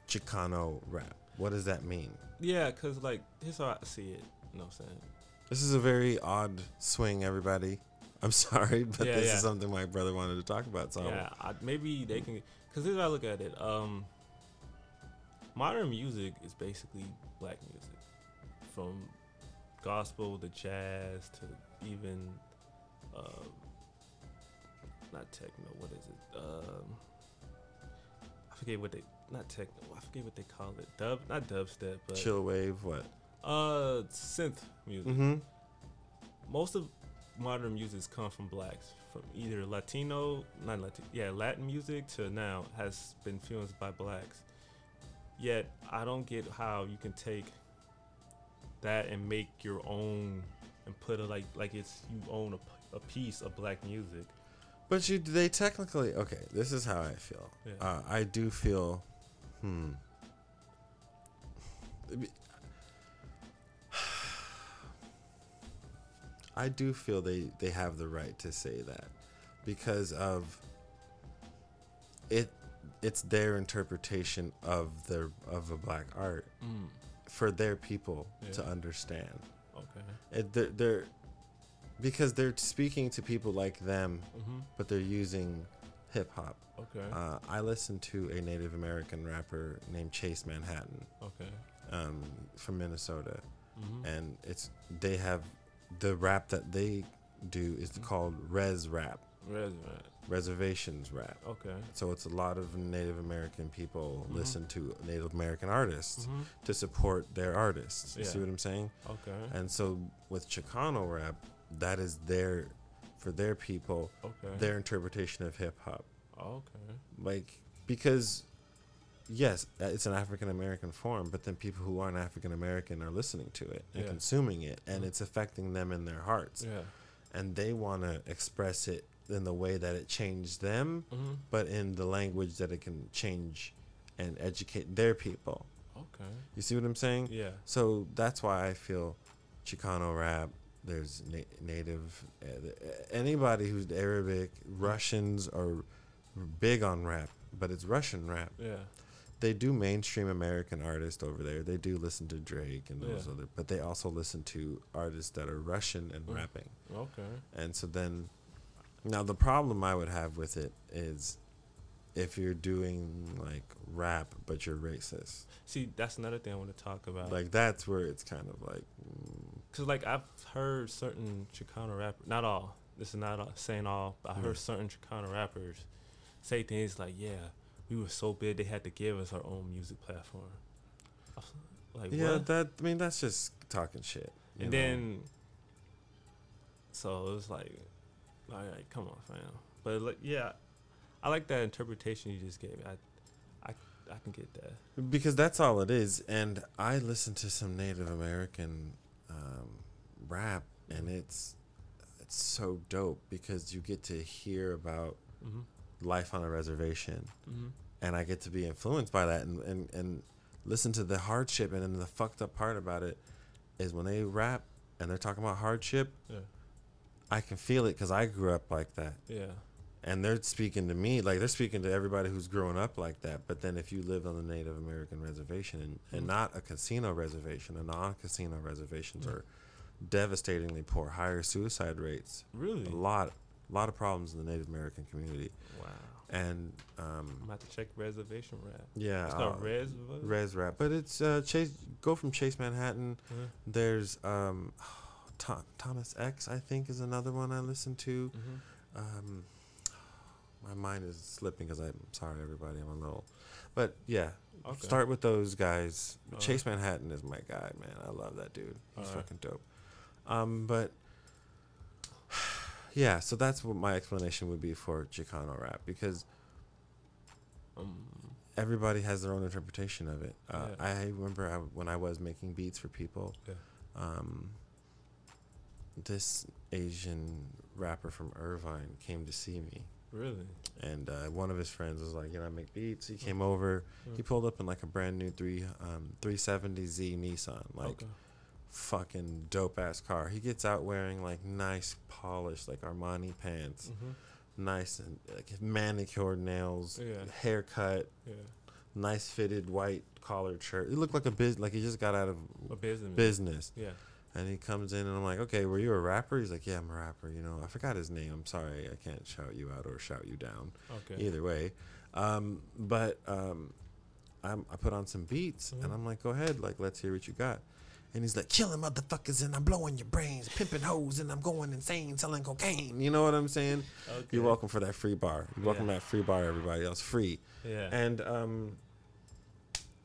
Chicano rap? What does that mean? Yeah, cause like here's how I see it. You know what I'm saying? This is a very odd swing, everybody. I'm sorry, but Yeah, this yeah. is something my brother wanted to talk about. So Yeah, I, maybe they can. Cause here's how I look at it. Um, modern music is basically black music, from gospel to jazz to even, uh, not techno. What is it? Um, I forget what they. Not techno. I forget what they call it. Dub, not dubstep, but chill wave, what? Uh, synth music. Mm-hmm. most of modern music come from blacks from either latino not latino yeah latin music to now has been influenced by blacks yet i don't get how you can take that and make your own and put it like like it's you own a piece of black music But you, they technically okay. This is how I feel. Yeah. Uh, I do feel, hmm. I do feel they they have the right to say that because of it. It's their interpretation of their of a black art for their people to understand. okay It, they're, they're because they're speaking to people like them mm-hmm. but they're using hip hop. okay Uh, I listened to a Native American rapper named Chase Manhattan okay um, from Minnesota, mm-hmm. and it's they have the rap that they do is Mm-hmm. called res rap, reservations rap. okay So it's a lot of Native American people Mhm. listen to Native American artists mm-hmm. to support their artists. You see what I'm saying? okay And so with Chicano rap, that is their for their people okay their interpretation of hip hop. okay like because yes uh, it's an african american form but then people who aren't african american are listening to it and Yeah. consuming it and Mhm. it's affecting them in their hearts. Yeah. And they want to express it in the way that it changed them mm-hmm. but in the language that it can change and educate their people. Okay. You see what i'm saying? Yeah. So that's why i feel chicano rap there's na- native uh, anybody who's arabic russians are big on rap but it's russian rap. Yeah they do mainstream American artists over there. They do listen to Drake and those Yeah. other, but they also listen to artists that are Russian and Mm. rapping. okay And so then, now the problem I would have with it is if you're doing like rap but you're racist, See, that's another thing I want to talk about. like that's where it's kind of like, mm, Cause like I've heard certain Chicano rappers, not all. This is not all, saying all, but I Mhm. heard certain Chicano rappers say things like, "Yeah, we were so big they had to give us our own music platform." Like yeah, what? that I mean that's just talking shit. and know? then, so it was like, all right, come on, fam. But like, yeah, I like that interpretation you just gave me. I, I, I can get that. because that's all it is. And I listen to some Native American um, rap, and it's it's so dope because you get to hear about Mm-hmm. Life on a reservation, Mm-hmm. and I get to be influenced by that, and and, and listen to the hardship. And then the fucked up part about it is when they rap and they're talking about hardship, Yeah. I can feel it because I grew up like that. Yeah. and they're speaking to me like they're speaking to everybody who's grown up like that but then if you live on the native american reservation and, and Mm. not a casino reservation a non-casino reservations Mm. are devastatingly poor higher suicide rates Really? a lot a lot of problems in the native american community Wow. and I'm um about to check reservation rap. yeah It's called uh, Res. res rap but it's uh chase go from chase manhattan Uh-huh. there's um Tho- thomas x i think is another one i listen to Mm-hmm. Um, my mind is slipping because I'm sorry, everybody. I'm a little, but yeah. Okay. Start with those guys. Alright. Chase Manhattan is my guy, man. I love that dude. He's Alright. fucking dope. Um, but yeah, so that's what my explanation would be for Chicano rap because Um, everybody has their own interpretation of it. Uh, Yeah. I remember I, when I was making beats for people. Yeah. Um, this Asian rapper from Irvine came to see me. really? and uh, one of his friends was like, you know, I make beats. He came over. He Mm. pulled up in like a brand new three um, 370Z Nissan, like okay. Fucking dope ass car. He gets out wearing like nice polished like Armani pants, Mm-hmm. nice and like manicured nails, Yeah. haircut, Yeah. nice fitted white collared shirt. He looked like a biz, like he just got out of A business. business. Yeah. And he comes in and I'm like, okay, were you a rapper? He's like, yeah, I'm a rapper. You know, I forgot his name. I'm sorry, I can't shout you out or shout you down. Okay. Either way, um, but um, I'm, I put on some beats and Mhm. I'm like, go ahead, like let's hear what you got. And he's like, killing motherfuckers and I'm blowing your brains, pimping hoes and I'm going insane, selling cocaine. You know what I'm saying? Okay. You're welcome for that free bar. You're welcome Yeah. to that free bar, everybody else, free. Yeah. And um,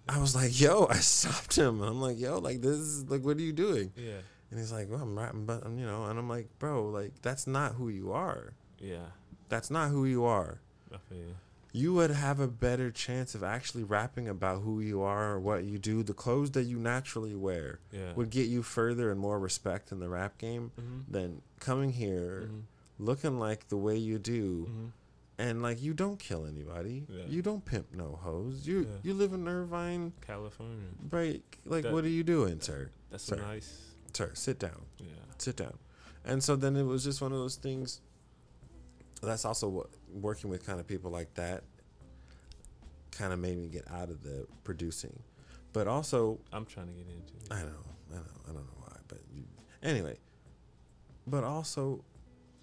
I was like, yo, I stopped him. I'm like, yo, like this is like, what are you doing? yeah. And he's like, well, I'm rapping, but um, you know, and I'm like, bro, like that's not who you are. Yeah. That's not who you are. I feel you. You would have a better chance of actually rapping about who you are or what you do. The clothes that you naturally wear Yeah. would get you further and more respect in the rap game Mm-hmm. than coming here Mm-hmm. looking like the way you do. Mm-hmm. And like you don't kill anybody. Yeah. You don't pimp no hoes. You Yeah. you live in Irvine, California. right? Like That- what are you doing, sir? That's Sir. nice. Sir, sit down. Yeah. sit down. And so then it was just one of those things. That's also what working with kind of people like that kind of made me get out of the producing. But also, I'm trying to get into it. I know, I know, I don't know why, but you, anyway. But also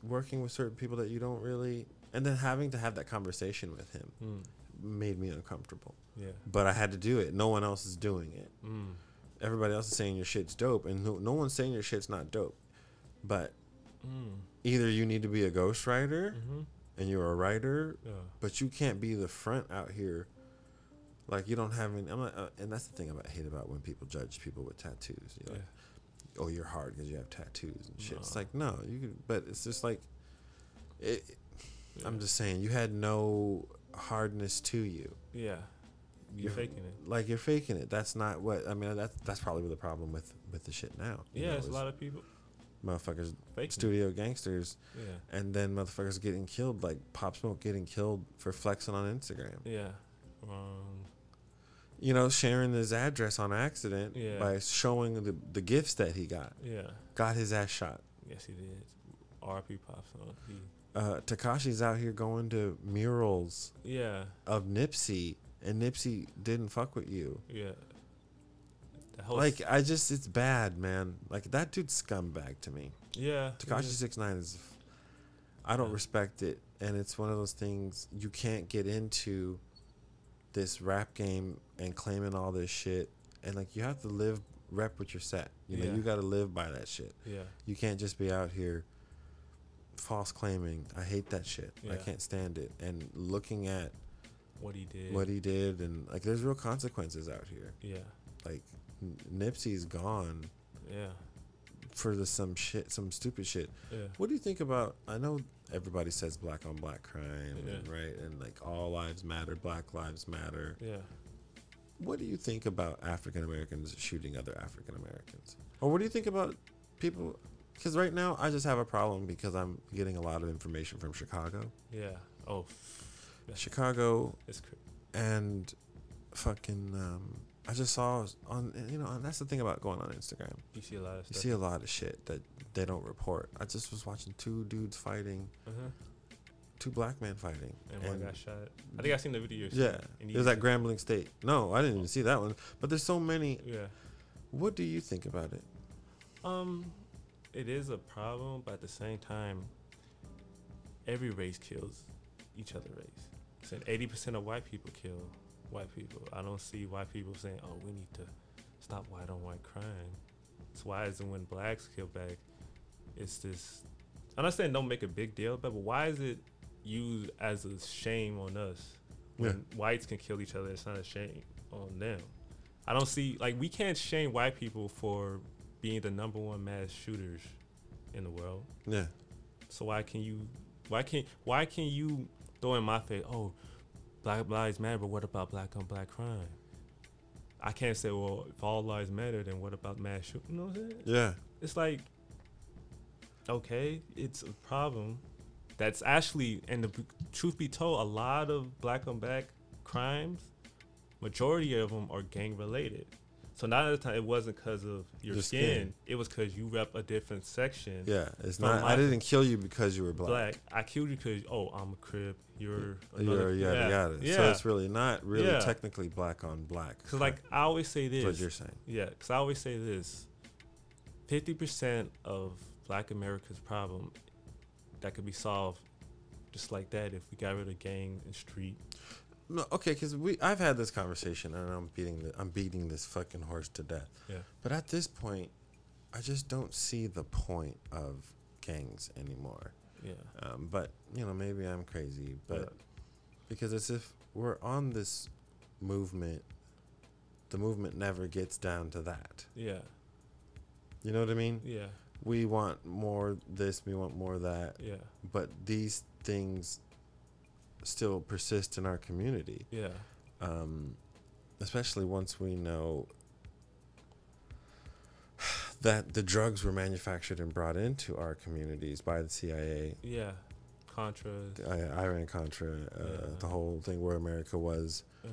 working with certain people that you don't really, and then having to have that conversation with him Mm. made me uncomfortable. Yeah. But I had to do it. No one else is doing it. Mm. Everybody else is saying your shit's dope, and no, no one's saying your shit's not dope. But Mm. Either you need to be a ghostwriter Mm-hmm. and you're a writer, Yeah. but you can't be the front out here. Like you don't have any. I'm not, uh, and that's the thing about I hate about when people judge people with tattoos. You're Yeah. like, oh, you're hard because you have tattoos and shit. It's like no, you. Could, but it's just like, it, I'm just saying you had no hardness to you. Yeah. You're You're- faking it. Like you're faking it. That's not what I mean. That's that's probably the problem with with the shit now. you Yeah, know, it's a lot of people motherfuckers, faking. studio gangsters, It. and then motherfuckers getting killed, like Pop Smoke getting killed for flexing on Instagram. Yeah. Yeah. Um. You know, sharing his address on accident Yeah. by showing the, the gifts that he got. Yeah. Got his ass shot. Yes, he did. RP pops on. He. Uh, Tekashi's out here going to murals Yeah. of Nipsey, and Nipsey didn't fuck with you. Yeah. Like, I just, it's bad, man. Like, that dude's scumbag to me. yeah. Tekashi. Six Nine is, I don't Yeah. respect it, and it's one of those things you can't get into this rap game and claiming all this shit, and like you have to live rep with your set. You know, Yeah. you got to live by that shit. Yeah. You can't just be out here false claiming. I hate that shit. Yeah. I can't stand it. And looking at What he did. what he did, and like, there's real consequences out here. Yeah. Like, Nipsey's gone Yeah. for the some shit, some stupid shit. Yeah. What do you think about? I know everybody says black on black crime, Yeah. and, right? And like all lives matter, Black Lives Matter. Yeah. What do you think about African Americans shooting other African Americans? Or what do you think about people? Because right now I just have a problem because I'm getting a lot of information from Chicago, Yeah. Oh. Chicago, it's cr- and fucking. Um, I just saw on you know, and that's the thing about going on Instagram. you see a lot of You see a lot of shit that they don't report. I just was watching two dudes fighting, uh-huh. two black men fighting, And one got shot. I think I seen the video. Yeah, it was at Grambling State. No, I didn't even see that one. But there's so many. Yeah. What do you think about it? Um, it is a problem, but at the same time, every race kills each other race. Saying eighty percent of white people kill white people. I don't see white people saying, "Oh, we need to stop white on white crime." It's why is it when blacks kill back, it's this. I'm not saying don't make a big deal, but why is it used as a shame on us when whites can kill each other? It's not a shame on them. I don't see like we can't shame white people for being the number one mass shooters in the world. Yeah, So why can you why can't? why can you throw in my face, oh, black lives matter, but what about black on black crime? I can't say, well, if all lives matter, then what about mass shooting? You know what I'm saying? yeah, It's like, okay, it's a problem. That's actually, and the truth be told, a lot of black on black crimes, majority of them are gang related. So nine of the time, it wasn't because of your Your skin. skin. It was because you rep a different section. Yeah, it's not. I didn't kill you because you were black. Black. I killed you because oh, I'm a Crip. You're You're another. yada yeah. yada. Yeah. So it's really not really Yeah. technically black on black. Cause like I always say this. What you're saying. Yeah, because I always say this: fifty percent of Black America's problem that could be solved just like that if we got rid of gang and street. No, okay, because we I've had this conversation and I'm beating the, I'm beating this fucking horse to death. Yeah. But at this point, I just don't see the point of gangs anymore. Yeah. Um, but you know, maybe I'm crazy, but Yeah. because it's if we're on this movement, the movement never gets down to that. Yeah. You know what I mean? Yeah. We want more this, we want more that, Yeah. but these things still persist in our community. Yeah. um, especially once we know that the drugs were manufactured and brought into our communities by the CIA, Yeah. Contras. I- Iran Contra, uh, Yeah. the whole thing where America was. Uh,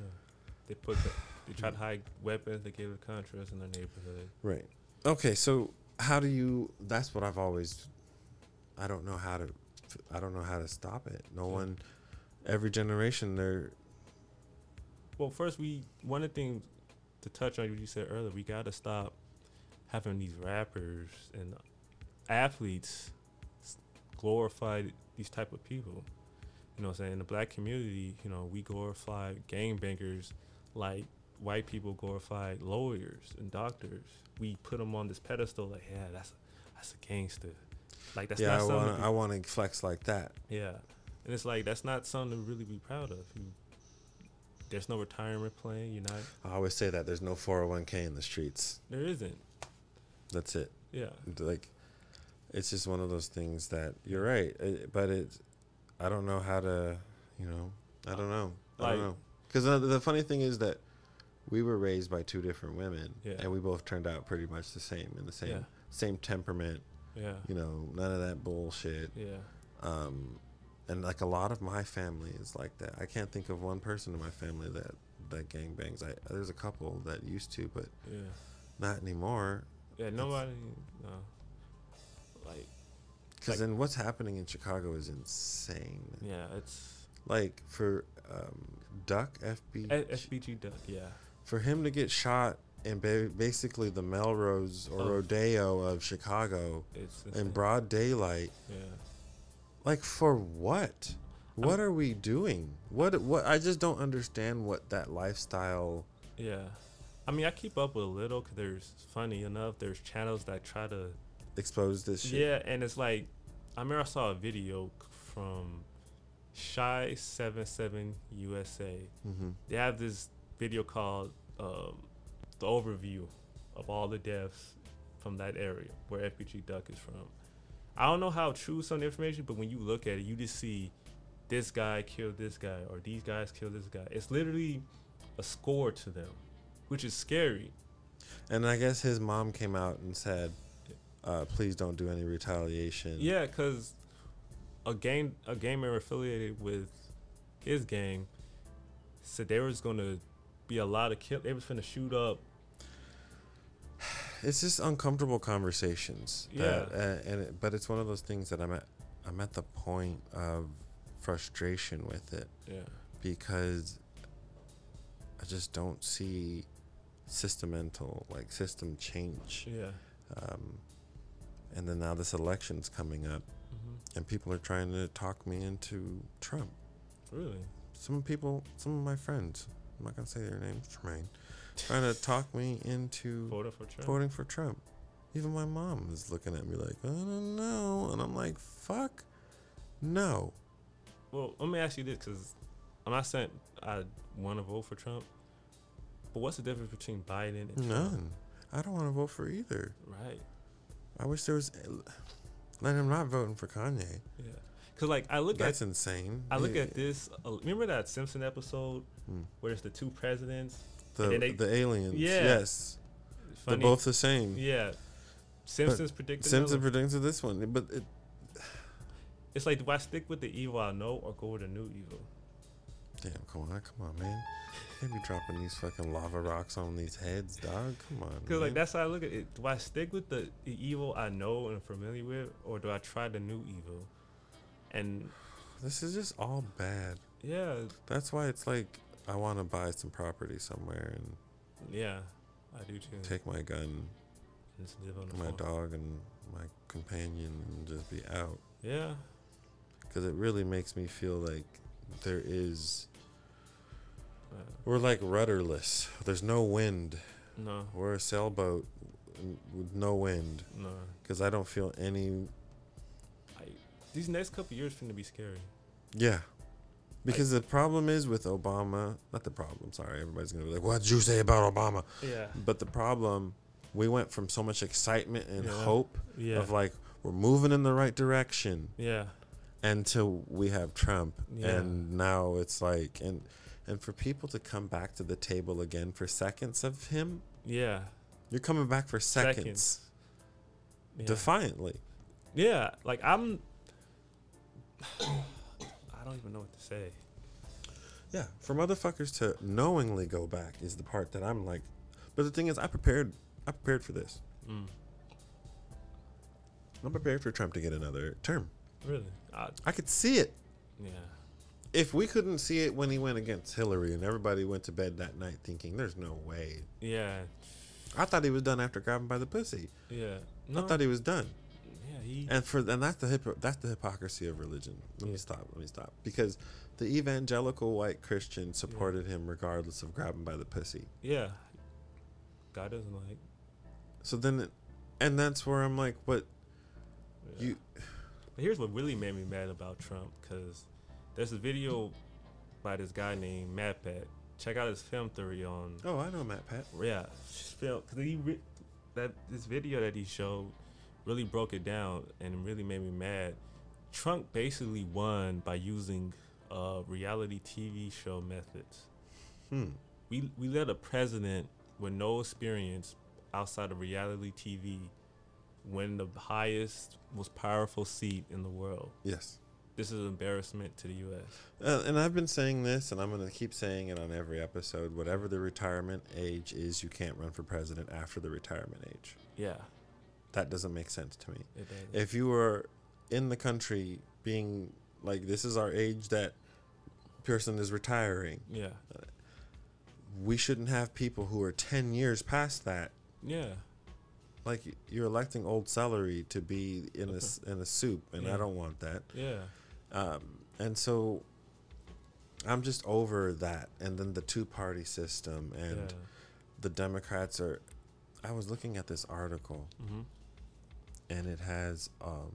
they put the, they tried to hide weapons. They gave it Contras in their neighborhood. Right. Okay, so how do you? That's what I've always. I don't know how to. I don't know how to stop it. No Yeah. one. Every generation, they're Well, first we one of the things to touch on what you said earlier, we got to stop having these rappers and athletes glorify these type of people. You know, what I'm saying in the black community, you know, we glorify gangbangers like white people glorify lawyers and doctors. We put them on this pedestal, like, yeah, that's that's a gangster. Like that's yeah. I not want. to I want to flex like that. yeah, and it's like that's not something to really be proud of. You, there's no retirement plan. You're not. I always say that there's no 401k in the streets. There isn't. That's it. Yeah. like it's just one of those things that you're right it, but it's i don't know how to you know i don't know i Like- don't know because the, the funny thing is that we were raised by two different women Yeah. and we both turned out pretty much the same in the same Yeah. same temperament Yeah. you know none of that bullshit Yeah. um and like a lot of my family is like that i can't think of one person in my family that that gang bangs i there's a couple that used to but Yeah. not anymore Yeah. Nobody. No. Like. because Like- then what's happening in chicago is insane Yeah. It's like for um, Duck FB A- FBG Duck. Yeah. for him to get shot in ba- basically the Melrose or Rodeo of Chicago It's in broad daylight. Yeah. Like for what? What are we doing? What what I just don't understand what that lifestyle Yeah. I mean, I keep up with a little because there's funny enough. There's channels that try to expose this shit. Yeah, and it's like I remember I saw a video from Shy Seven Seven USA. hmm They have this video called um, the overview of all the deaths from that area where FBG Duck is from. I don't know how true some of the information, but when you look at it, you just see this guy killed this guy or these guys killed this guy. It's literally a score to them, which is scary. And I guess his mom came out and said, uh, "Please don't do any retaliation." Yeah, because a gang a gamer affiliated with his gang said there was gonna be a lot of kill. They was gonna shoot up. It's just uncomfortable conversations. Yeah. That, uh, and it, but it's one of those things that I'm at. I'm at the point of frustration with it Yeah, because I just don't see systemical like system change. yeah, Um, and then now this election's coming up, hmm and people are trying to talk me into Trump. really. Some people, some of my friends, I'm not gonna say their names, Tremaine, trying to talk me into Voted for Trump. voting for Trump. Even my mom is looking at me like, I don't know. And I'm like, fuck no. Well, let me ask you this, because I'm not saying I want to vote for Trump, but what's the difference between Biden and Trump? None. I don't want to vote for either. Right. I wish there was. Like, I'm not voting for Kanye. Yeah. Because like I look That's at that's insane. I look Yeah. at this. Uh, remember that Simpson episode Hmm. where it's the two presidents? The, they- the aliens. Yeah. Yes. Funny. They're both the same. Yeah. Simpsons predicted. Simpsons predicted this one, but it, It's like, do I stick with the evil I know or go with the new evil? Damn, come on, come on, man. Can't be dropping these fucking lava rocks on these heads, dog. Come on. Cause like that's how I look at it. Do I stick with the, the evil I know and am familiar with, or do I try the new evil? And This is just all bad. yeah, That's why it's like I want to buy some property somewhere and yeah, I do too. take my gun, Just live on the my dog, and my companion and just be out. Yeah, Because it really makes me feel like there is. uh, We're like rudderless. There's no wind. no, We're a sailboat with no wind. no. Because I don't feel any. I, these next couple years going to be scary. Yeah. Because the problem is with Obama. Not the problem, sorry. Everybody's going to be like, what'd you say about Obama? Yeah, But the problem, we went from so much excitement and Yeah. hope yeah, of like, we're moving in the right direction yeah, until we have Trump. Yeah. And now it's like, and. And for people to come back to the table again for seconds of him, yeah. you're coming back for seconds, Seconds. Yeah. defiantly. yeah, like I'm. I don't even know what to say. Yeah, for motherfuckers to knowingly go back is the part that I'm like. But the thing is, I prepared. I prepared for this. Mm, I'm prepared for Trump to get another term. really? I, I could see it. yeah, If we couldn't see it when he went against Hillary and everybody went to bed that night thinking, "There's no way." yeah, I thought he was done after grabbing by the pussy. yeah. No, I thought he was done. Yeah, he. And for and that's the that's the hypocrisy of religion. Let me stop. Let me stop. Because the evangelical white Christian supported him regardless of grabbing by the pussy. Yeah. God doesn't like. So then, it, and that's where I'm like, what Yeah. you? But here's what really made me mad about Trump, because there's a video by this guy named Matt Pat. Check out his film theory on. Oh, I know Matt Pat. Yeah, film because he re- that this video that he showed really broke it down and really made me mad. Trump basically won by using uh, reality TV show methods. Hmm. We we let a president with no experience outside of reality TV win the highest, most powerful seat in the world. Yes. This is an embarrassment to the U.S. Uh, and I've been saying this, and I'm going to keep saying it on every episode. Whatever the retirement age is, you can't run for president after the retirement age. Yeah, That doesn't make sense to me. If you were in the country being like, this is our age that person is retiring, yeah, we shouldn't have people who are 10 years past that. yeah, Like you're electing old celery to be in a in a soup, and Yeah. I don't want that. yeah, Um, and so I'm just over that. And then the two party system and yeah. the Democrats are. I was looking at this article hmm and it has um,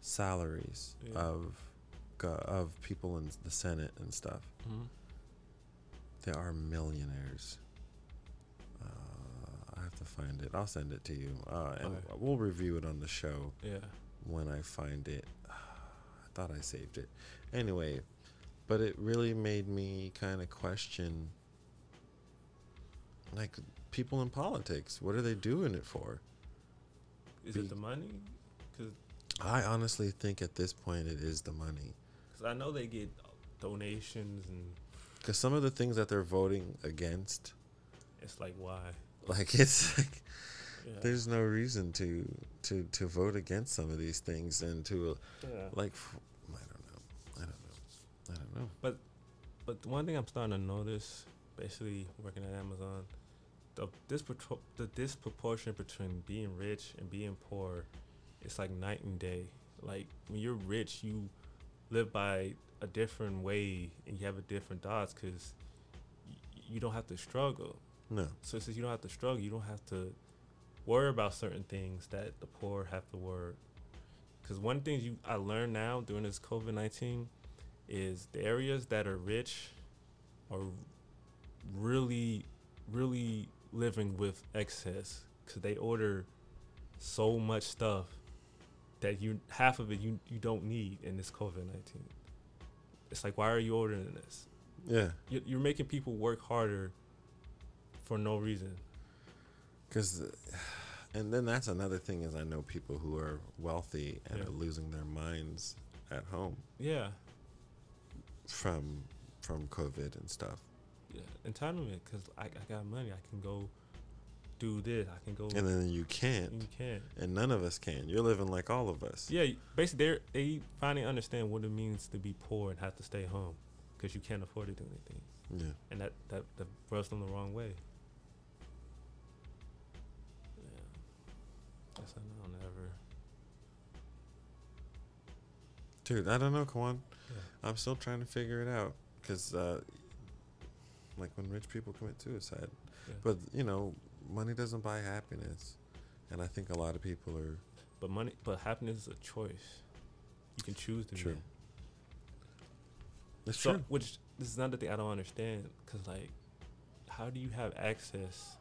salaries Yeah. of of people in the Senate and stuff. hmm They are millionaires. Uh, I have to find it. I'll send it to you, uh, and Okay. we'll review it on the show. Yeah, when I find it. I thought I saved it. Anyway, but it really made me kind of question like people in politics. What are they doing it for? Is Be- it the money? Because I honestly think at this point it is the money. Because I know they get donations and Because some of the things that they're voting against, it's like why? like it's like Yeah. there's no reason to to to vote against some of these things and to uh, yeah. like f- I don't know, I don't know, I don't know. But the one thing I'm starting to notice, basically working at Amazon, the dispro- the disproportion between being rich and being poor, it's like night and day. Like when you're rich, you live by a different way and you have a different odds because y- you don't have to struggle. No, So since you don't have to struggle, you don't have to worry about certain things that the poor have to worry. Because one thing you I learned now during this COVID nineteen is the areas that are rich are really, really living with excess because they order so much stuff that you half of it you you don't need in this COVID nineteen. It's like why are you ordering this? yeah, You- You're making people work harder for no reason. Because, and then that's another thing is I know people who are wealthy and Yeah. are losing their minds at home Yeah, from from COVID and stuff. Entitlement because I, I got money. I can go do this. I can go. And then you can't, you can't. and none of us can. You're living like all of us. Yeah, basically, they they finally understand what it means to be poor and have to stay home because you can't afford to do anything, Yeah. and that that that rubs them the wrong way. Yeah, guess I don't ever. Dude, I don't know, Kwan. Yeah. I'm still trying to figure it out because, uh, like, when rich people commit suicide, Yeah. but you know, money doesn't buy happiness, and I think a lot of people are But money, but happiness is a choice. You can choose to True. be. It's So, true. which this is not the thing I don't understand, cause like, how do you have access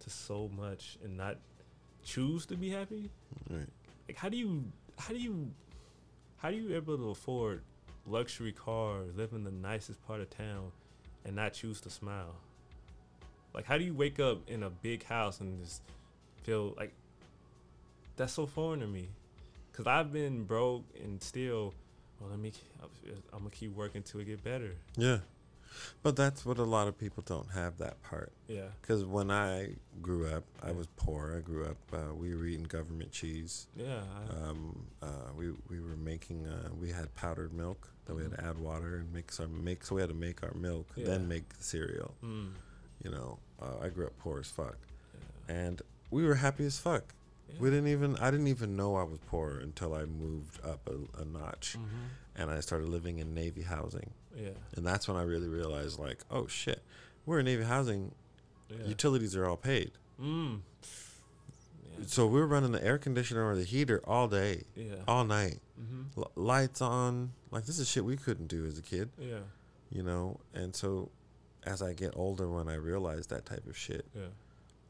to so much and not choose to be happy? Right. Like, how do you, how do you, how do you able to afford luxury cars, live in the nicest part of town, and not choose to smile? Like, how do you wake up in a big house and just feel like that's so foreign to me? Cause I've been broke and still, well, let me, I'm gonna keep working till it get better. Yeah. But that's what a lot of people don't have that part. Yeah. Because when I grew up, I Yeah. was poor. I grew up, uh, we were eating government cheese. Yeah. I, Um, uh, we, we were making, uh, we had powdered milk that we had to add water and mix our make. So we had to make our milk, Yeah. then make the cereal. mm, You know, uh, I grew up poor as fuck. yeah. And we were happy as fuck. yeah. We didn't even, I didn't even know I was poor until I moved up a, a notch Mhm. and I started living in Navy housing. Yeah. And that's when I really realized, like, oh shit, we're in Navy housing. Yeah. Utilities are all paid. mm. Yeah. So we were running the air conditioner or the heater all day, Yeah. all night, Mm-hmm. L- lights on. Like this is shit we couldn't do as a kid, Yeah. you know. And so, as I get older, when I realize that type of shit, Yeah.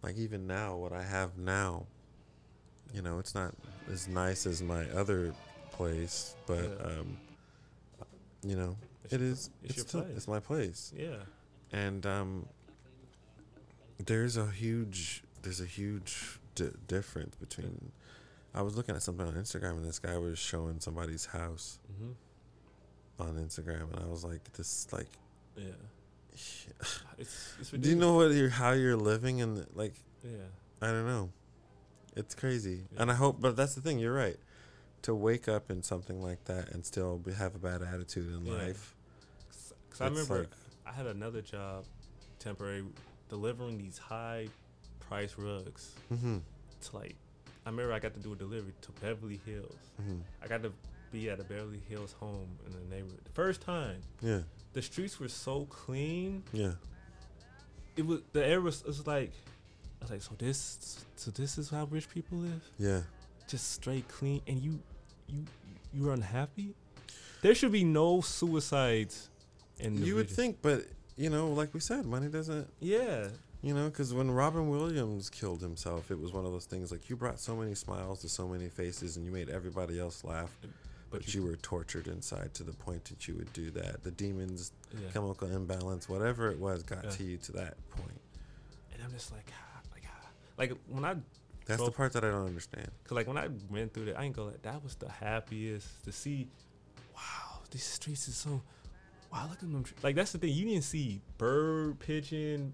like even now, what I have now, you know, it's not as nice as my other place, but Yeah. um, you know, It's it your- it's It's, still it's my place. Yeah. and um, there's a huge there's a huge difference between. I was looking at something on Instagram and this guy was showing somebody's house Mm-hmm. on Instagram and I was like, this like, Yeah. It's, it's do you know what you're how you're living and like Yeah. I don't know, it's crazy Yeah. and I hope, but that's the thing. You're right. To wake up in something like that and still be, have a bad attitude in Yeah. life. Because I remember like- I had another job, temporary, delivering these high price rugs hmm to like. I remember I got to do a delivery to Beverly Hills. hmm I got to be at a Beverly Hills home in the neighborhood. The first time, Yeah. the streets were so clean. Yeah. It was the air was, was like. I was like, so this, so this is how rich people live. Yeah. just straight clean and you you you're unhappy there should be no suicides in the You would think, but you know, like we said, money doesn't yeah You know, because when Robin Williams killed himself, it was one of those things like you brought so many smiles to so many faces and you made everybody else laugh, but, but you, were tortured inside to the point that you would do that. The demons, yeah. chemical imbalance, whatever it was, got Yeah. to you to that point. and i'm just like ah, like ah. like when i That's Well- the part that I don't understand. cause like when i went through that i ain't go like that was the happiest to see wow these streets is so wow look at them like that's the thing you didn't see bird pigeon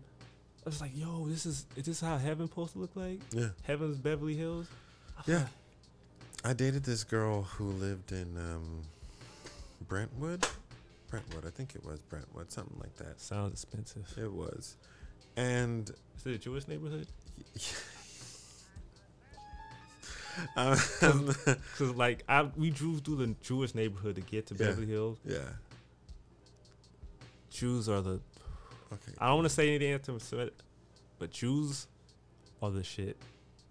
was like yo this is is this how heaven supposed to look like Yeah. heaven's beverly hills I Yeah. like, I dated this girl who lived in um, Brentwood. Brentwood, I think it was Brentwood, something like that. sounds expensive It was. And is it a jewish neighborhood um, Cause like I we drove through the Jewish neighborhood to get to Yeah. Beverly Hills. yeah. Jews are the Okay. I don't want to say anything them, but Jews are the shit.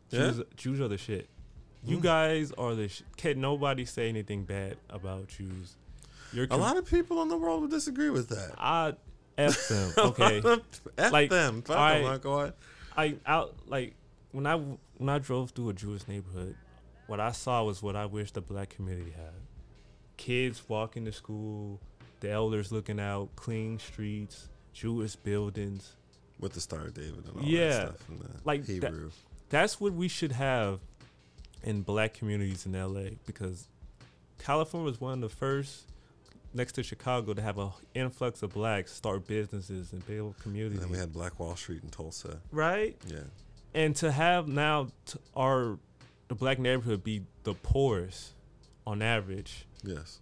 Yeah? Jews, Jews are the shit. You Mm. guys are the shit. Can't nobody say anything bad about Jews. You're A lot of people in the world would disagree with that. I f them. Okay. F Like, them. Fuck I- them, Uncle Art. I out like when I when I drove through a Jewish neighborhood, what I saw was what I wish the black community had. Kids walking to school, the elders looking out, clean streets, Jewish buildings. With the Star of David and all Yeah, that stuff the like that- Hebrew. That's what we should have in black communities in LA because California was one of the first next to Chicago to have an influx of blacks start businesses and build And communities. then we had Black Wall Street in Tulsa. right? Yeah. And to have now t- our the black neighborhood be the poorest on average. Yes.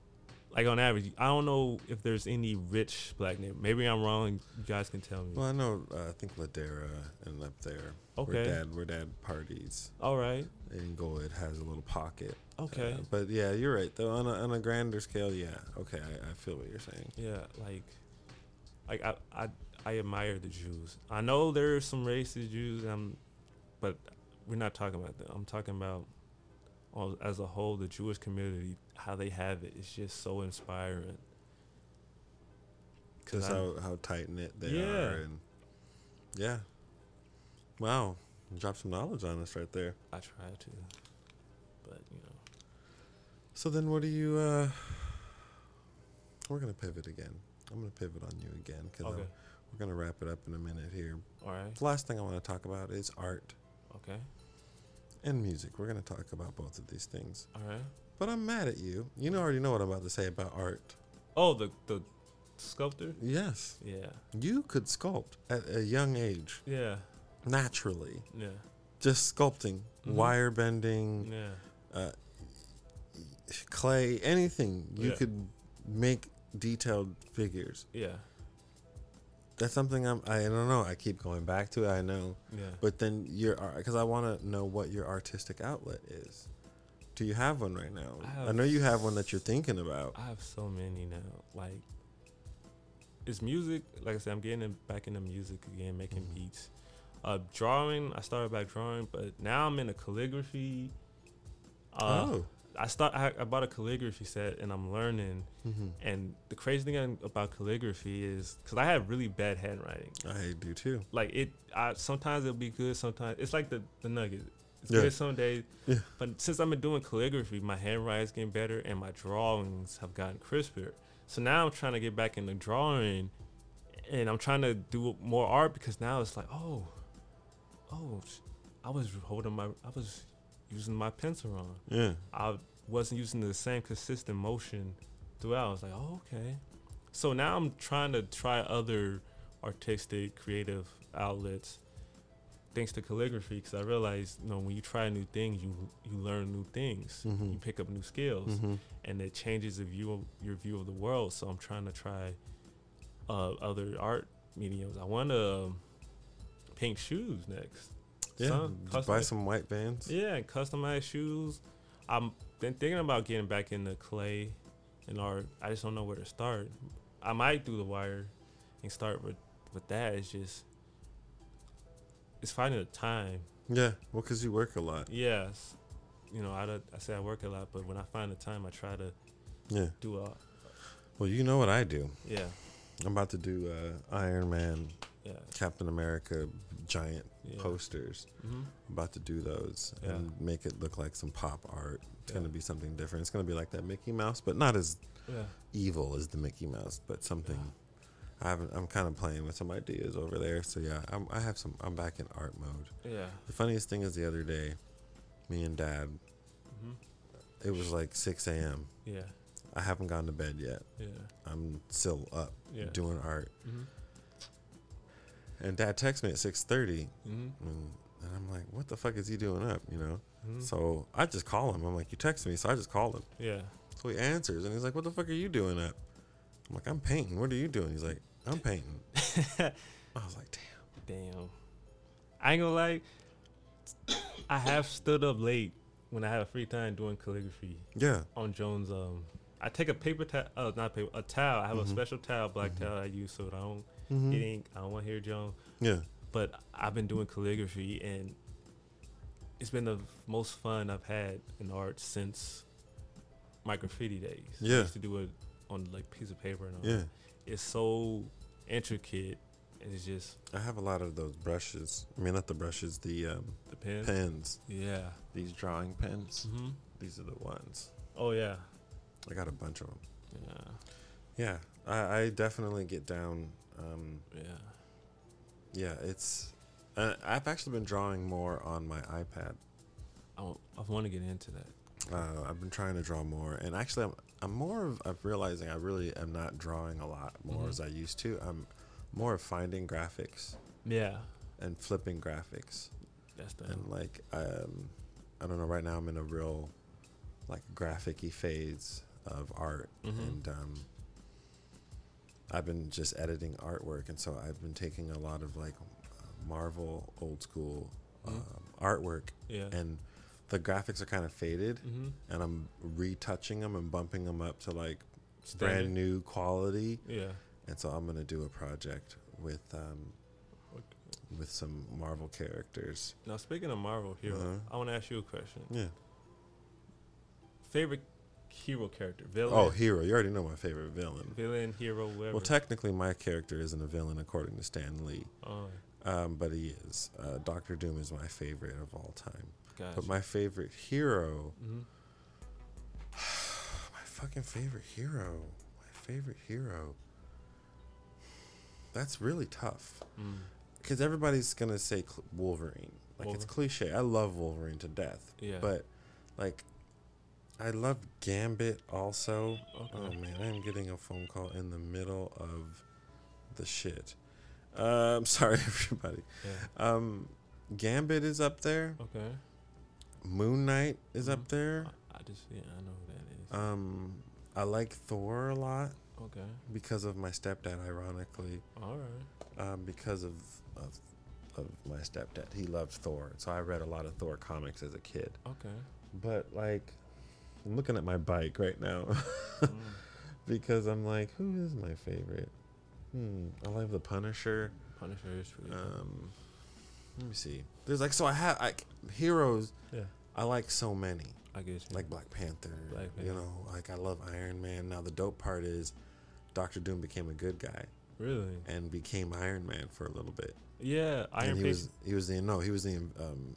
Like on average, I don't know if there's any rich black neighborhood. Maybe I'm wrong. You guys can tell me. Well, I know. Uh, I think Ladera and up there. Okay. Where dad, where dad parties. All right. Inglewood has a little pocket. Okay. Uh, but yeah, you're right. Though on a, on a grander scale, yeah. Okay, I, I feel what you're saying. Yeah, like, like I, I, I admire the Jews. I know there's some racist Jews, um, but we're not talking about that. I'm talking about, as a whole, the Jewish community, how they have it. It's just so inspiring. Because how how tight knit they Yeah. are, and yeah. Wow, Drop some knowledge on us right there. I try to, but you know, So then, what do you? uh We're gonna pivot again. I'm gonna pivot on you again because okay, we're gonna wrap it up in a minute here. all right, The last thing I want to talk about is art okay, and music. We're gonna talk about both of these things. all right. But I'm mad at you. You already know what I'm about to say about art. Oh, the the sculptor. Yes, Yeah, you could sculpt at a young age yeah, naturally. yeah, Just sculpting, Mhm. wire bending, yeah. uh, clay, anything. You Yeah. could make detailed figures. Yeah, That's something I'm. I don't know. I keep going back to it. I know, yeah. but then your because I want to know what your artistic outlet is. Do you have one right now? I I, know you have one that you're thinking about. I have so many now. Like, it's music. Like I said, I'm getting in, back into music again, making Mhm. beats. Uh, drawing. I started back drawing, but now I'm into calligraphy. Uh, oh, I start. I, I bought a calligraphy set, and I'm learning. hmm And the crazy thing about calligraphy is, because I have really bad handwriting. I do too. Like it, I sometimes it'll be good. Sometimes it's like the the nugget. It's Yeah. good some days. Yeah. But since I've been doing calligraphy, my handwriting's getting better, and my drawings have gotten crisper. So now I'm trying to get back into drawing, and I'm trying to do more art because now it's like, oh, oh, I was holding my, I was using my pencil wrong. Yeah. I wasn't using the same consistent motion throughout. I was like, oh, okay. So now I'm trying to try other artistic, creative outlets, thanks to calligraphy, because I realized, you know, when you try new things, you you learn new things, Mhm. you pick up new skills, hmm and it changes the view of your view of the world. So I'm trying to try uh, other art mediums. I want to um, paint shoes next. Yeah. Some Just buy some white Vans. yeah, and customized shoes. I'm been thinking about getting back into clay and art. I just don't know where to start. I might do the wire and start with with that. It's just it's finding the time. Yeah. Well, because you work a lot. Yes, you know I I say I work a lot, but when I find the time, I try to Yeah. do a Well, you know what I do. yeah I'm about to do uh, Iron Man, yeah Captain America, giant yeah. posters. hmm about to do those Yeah. and make it look like some pop art. It's Yeah. gonna be something different. It's gonna be like that Mickey Mouse, but not as evil as the Mickey Mouse, but something. I haven't. I'm kind of playing with some ideas over there. So yeah, I'm, I have some. I'm back in art mode. Yeah. The funniest thing is the other day, me and Dad. hmm It was like 6 a.m. Yeah. I haven't gone to bed yet. Yeah. I'm still up Yeah. doing art. hmm And Dad texts me at 6:30, hmm and, and I'm like, "What the fuck is he doing up?" You know. hmm So I just call him. I'm like, "You text me," so I just call him. Yeah. So he answers, and he's like, "What the fuck are you doing up?" I'm like, "I'm painting. What are you doing?" He's like, "I'm painting." I was like, "Damn." Damn. I ain't gonna lie. I have stood up late when I have a free time doing calligraphy Yeah. on Jones. Um, I take a paper towel, uh, not paper, a towel. I have Mhm. a special towel, black Mhm. towel I use so that I don't Mhm. get ink. I don't want to hear Jones. Yeah. But I've been doing calligraphy and it's been the most fun I've had in art since my graffiti days. I Yeah. used to do it on like piece of paper and all. Yeah. It's so intricate. and It's just I have a lot of those brushes. I mean, not the brushes, the um, the pen. pens. Yeah. These drawing pens. hmm These are the ones. Oh yeah. I got a bunch of them. Yeah. Yeah. I, I definitely get down. Um, Yeah. yeah, it's. Uh, I've actually been drawing more on my iPad. I, w- I want to get into that. Uh, I've been trying to draw more, and actually, I'm, I'm more of, of realizing I really am not drawing a lot more Mhm. as I used to. I'm more of finding graphics Yeah, and flipping graphics that's the. and like um, I don't know. Right now I'm in a real like graphic-y phase of art Mhm. and um, I've been just editing artwork and so I've been taking a lot of like Marvel old school Mhm. um, artwork yeah. and the graphics are kind of faded mm-hmm. and I'm retouching them and bumping them up to like Standard. brand new quality. Yeah. And so I'm gonna do a project with um, with some Marvel characters. Now speaking of Marvel hero, Uh-huh. I want to ask you a question. Yeah. Favorite hero character, villain. Oh, hero! You already know my favorite villain. villain, hero, whatever. Well, technically, my character isn't a villain according to Stan Lee, oh, um, but he is. Uh, Doctor Doom is my favorite of all time. gotcha. But my favorite hero, hmm my fucking favorite hero, my favorite hero. That's really tough. Mm. because everybody's gonna say cl- Wolverine. Like it's cliche. I love Wolverine to death. Yeah. But like, I love Gambit also. Okay. Oh man, I'm getting a phone call in the middle of the shit. I'm sorry everybody. Yeah. Um, Gambit is up there. Okay. Moon Knight is up Mhm. there. I, I just yeah, I know who that is. Um, I like Thor a lot okay. because of my stepdad. Ironically, All right. um, because of, of of my stepdad. He loved Thor, so I read a lot of Thor comics as a kid. Okay. But like, I'm looking at my bike right now Mm. because I'm like, who is my favorite? Hmm, I love the Punisher. Punisher is cool. Um, let me see. There's like, so I have like heroes. yeah. I like so many, I guess. you. like Black Panther. Black Panther. You know, like I love Iron Man. Now the dope part is, Doctor Doom became a good guy really. and became Iron Man for a little bit. Yeah. Iron and he was he was the no he was the um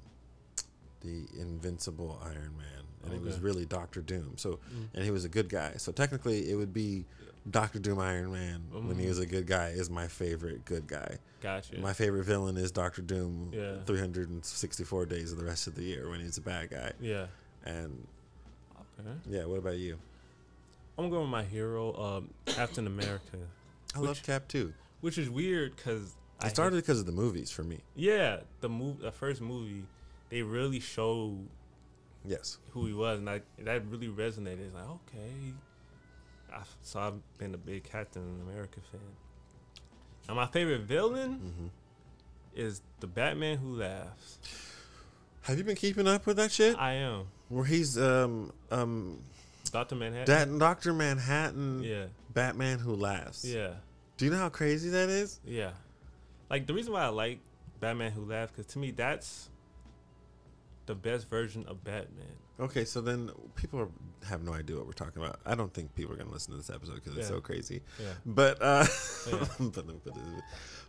the invincible Iron Man and it was really Doctor Doom so Mm. and he was a good guy so technically it would be Doctor Doom Iron Man when he Mm. was a good guy is my favorite good guy Gotcha. my favorite villain is Doctor Doom Yeah. 364 days of the rest of the year when he's a bad guy yeah. and Okay. yeah what about you I'm gonna with my hero, um, Captain America, I Which- love Cap too which is weird because it started because of the movies for me Yeah, the move, the first movie, they really showed yes who he was, and I, that really resonated. It's like, okay, I, so I've been a big Captain America fan. And my favorite villain hmm is the Batman Who Laughs. have you been keeping up with that shit I am where he's um um Doctor Manhattan. that Doctor Manhattan yeah, Batman who laughs. yeah, Do you know how crazy that is? yeah. Like the reason why I like Batman Who Laughs, because to me that's the best version of Batman. Okay, so then people are, have no idea what we're talking about. I don't think people are gonna listen to this episode because it's so crazy. Yeah, But uh, Yeah.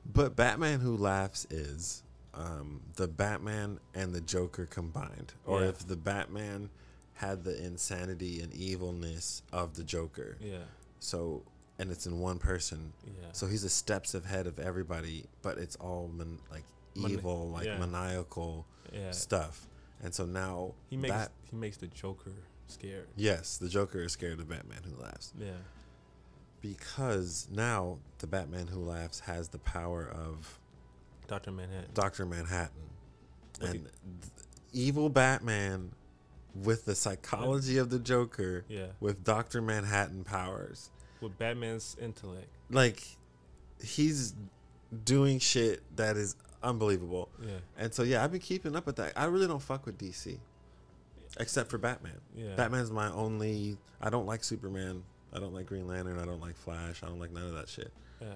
but, Batman who laughs is um, the Batman and the Joker combined, or Yeah. if the Batman had the insanity and evilness of the Joker. yeah, So and it's in one person. yeah. So he's a steps ahead of everybody, but it's all man, like Mani- evil, like yeah. maniacal yeah. stuff. And so now He makes that he makes the Joker scared. yes, the Joker is scared of Batman who laughs Yeah, because now the Batman who laughs has the power of Doctor Manhattan. Doctor Manhattan Okay. and evil Batman with the psychology of the Joker Yeah, with Doctor Manhattan powers. with Batman's intellect. Like he's doing shit that is unbelievable. Yeah, And so yeah, I've been keeping up with that. I really don't fuck with DC, except for Batman. yeah. Batman's my only. I don't like Superman. I don't like Green Lantern. I don't like Flash. I don't like none of that shit. Yeah,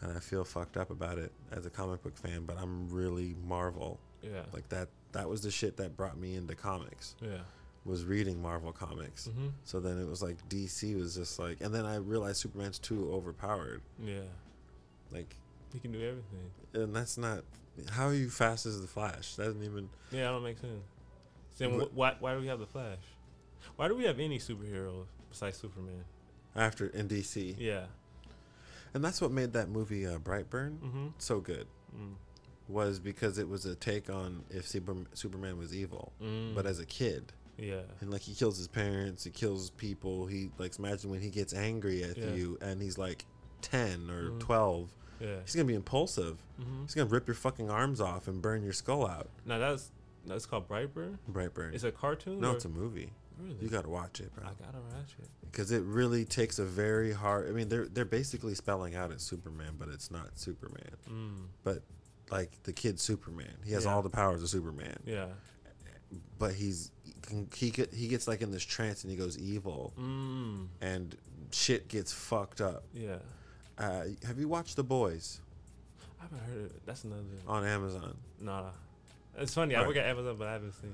And I feel fucked up about it as a comic book fan. But I'm really Marvel. yeah, Like that. That was the shit that brought me into comics. yeah. Was reading Marvel comics. hmm So then it was like DC was just like, and then I realized Superman's too overpowered. Yeah, Like, he can do everything. and that's not. How are you fast as the Flash? That doesn't even. Yeah, that don't make sense. Then wh- why why do we have the Flash? Why do we have any superheroes besides Superman? After in DC, Yeah. and that's what made that movie uh, Brightburn Mm-hmm. so good. Mm. was because it was a take on if Super, Superman was evil. Mm. But as a kid, Yeah. and like he kills his parents, he kills people. He like imagine when he gets angry at Yeah. you and he's like ten or Mhm. twelve. Yeah. He's gonna be impulsive. hmm He's gonna rip your fucking arms off and burn your skull out. Now that's that's called Brightburn. Brightburn. It's a cartoon. no, or- it's a movie. really. You gotta watch it, bro. I gotta watch it. Because it really takes a very hard. I mean, they're they're basically spelling out it's Superman, but it's not Superman. Mm. But like the kid Superman, he has Yeah. all the powers of Superman. Yeah. But he's he he he gets like in this trance and he goes evil Mm. and shit gets fucked up. Yeah. Uh, have you watched The Boys I haven't heard of it. That's another. on Amazon, Nah. It's funny. I Right. work at Amazon, but I haven't seen.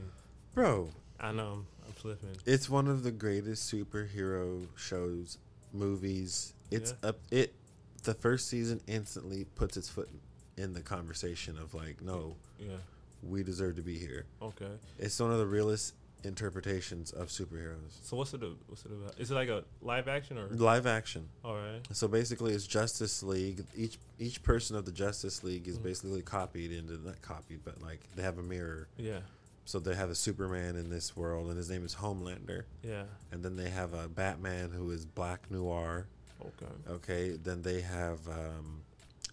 bro? I know. I'm, I'm flipping. It's one of the greatest superhero shows, movies. It's up. It the first season instantly puts its foot in the conversation of like, no, Yeah. we deserve to be here. Okay. It's one of the realest interpretations of superheroes. So what's it? What's it about? Is it like a live action or? Live action. All right. So basically, it's Justice League. Each each person of the Justice League is Mhm. basically copied into not copied, but like they have a mirror. Yeah. So they have a Superman in this world, and his name is Homelander. Yeah. And then they have a Batman who is Black Noir. Okay. Okay. Then they have um,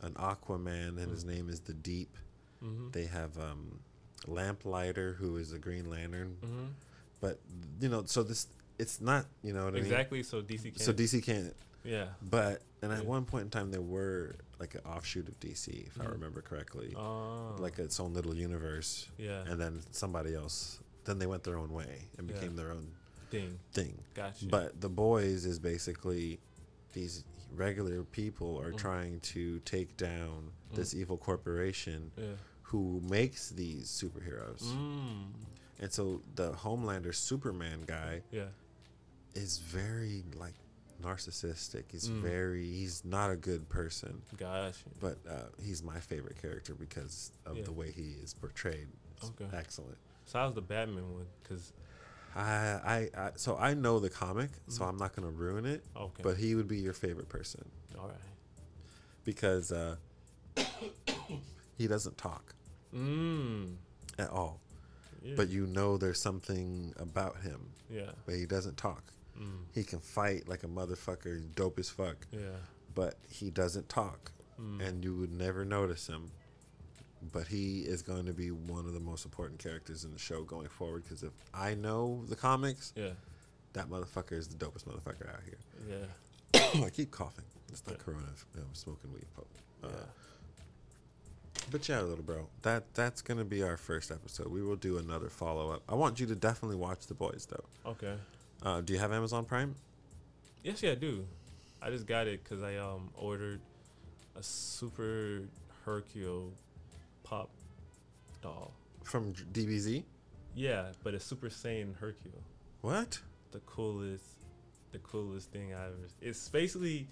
an Aquaman, and his name is the Deep. Mm-hmm. They have um, Lamplighter, who is the Green Lantern. Mm-hmm. But you know, so this it's not you know what I mean. Exactly. So DC can. So DC can't. yeah. But and at Yeah. one point in time, there were like an offshoot of DC, if I Mhm. remember correctly, Oh. like its own little universe. Yeah. And then somebody else, then they went their own way and Yeah. became their own Thing. thing. Gotcha. But the boys is basically these regular people are Mhm. trying to take down this evil corporation Yeah. Who makes these superheroes. Mm. And so the Homelander Superman guy Yeah. is very like narcissistic. He's Mm. very he's not a good person. Gotcha. But uh, he's my favorite character because of Yeah. the way he is portrayed. It's Okay. excellent. So how's the Batman one? Cause I, I, I so I know the comic, so Mhm. I'm not gonna ruin it. okay. But he would be your favorite person all right. because uh, he doesn't talk Mm. at all. Yeah. But you know there's something about him, yeah. but he doesn't talk. Mm. He can fight like a motherfucker, dope as fuck, Yeah. but he doesn't talk. Mm. and you would never notice him. But he is going to be one of the most important characters in the show going forward. Because if I know the comics, yeah. that motherfucker is the dopest motherfucker out here. Yeah. I keep coughing. It's not Yeah. Corona. I'm smoking weed. But, uh, Yeah. But yeah, little bro, that that's gonna be our first episode. We will do another follow up. I want you to definitely watch The Boys though. Okay. Uh, do you have Amazon Prime? Yes, yeah, I do. I just got it because I um ordered a super Hercule pop doll. From DBZ? Yeah, but it's Super Saiyan Hercule. What? The coolest, the coolest thing I ever. It's basically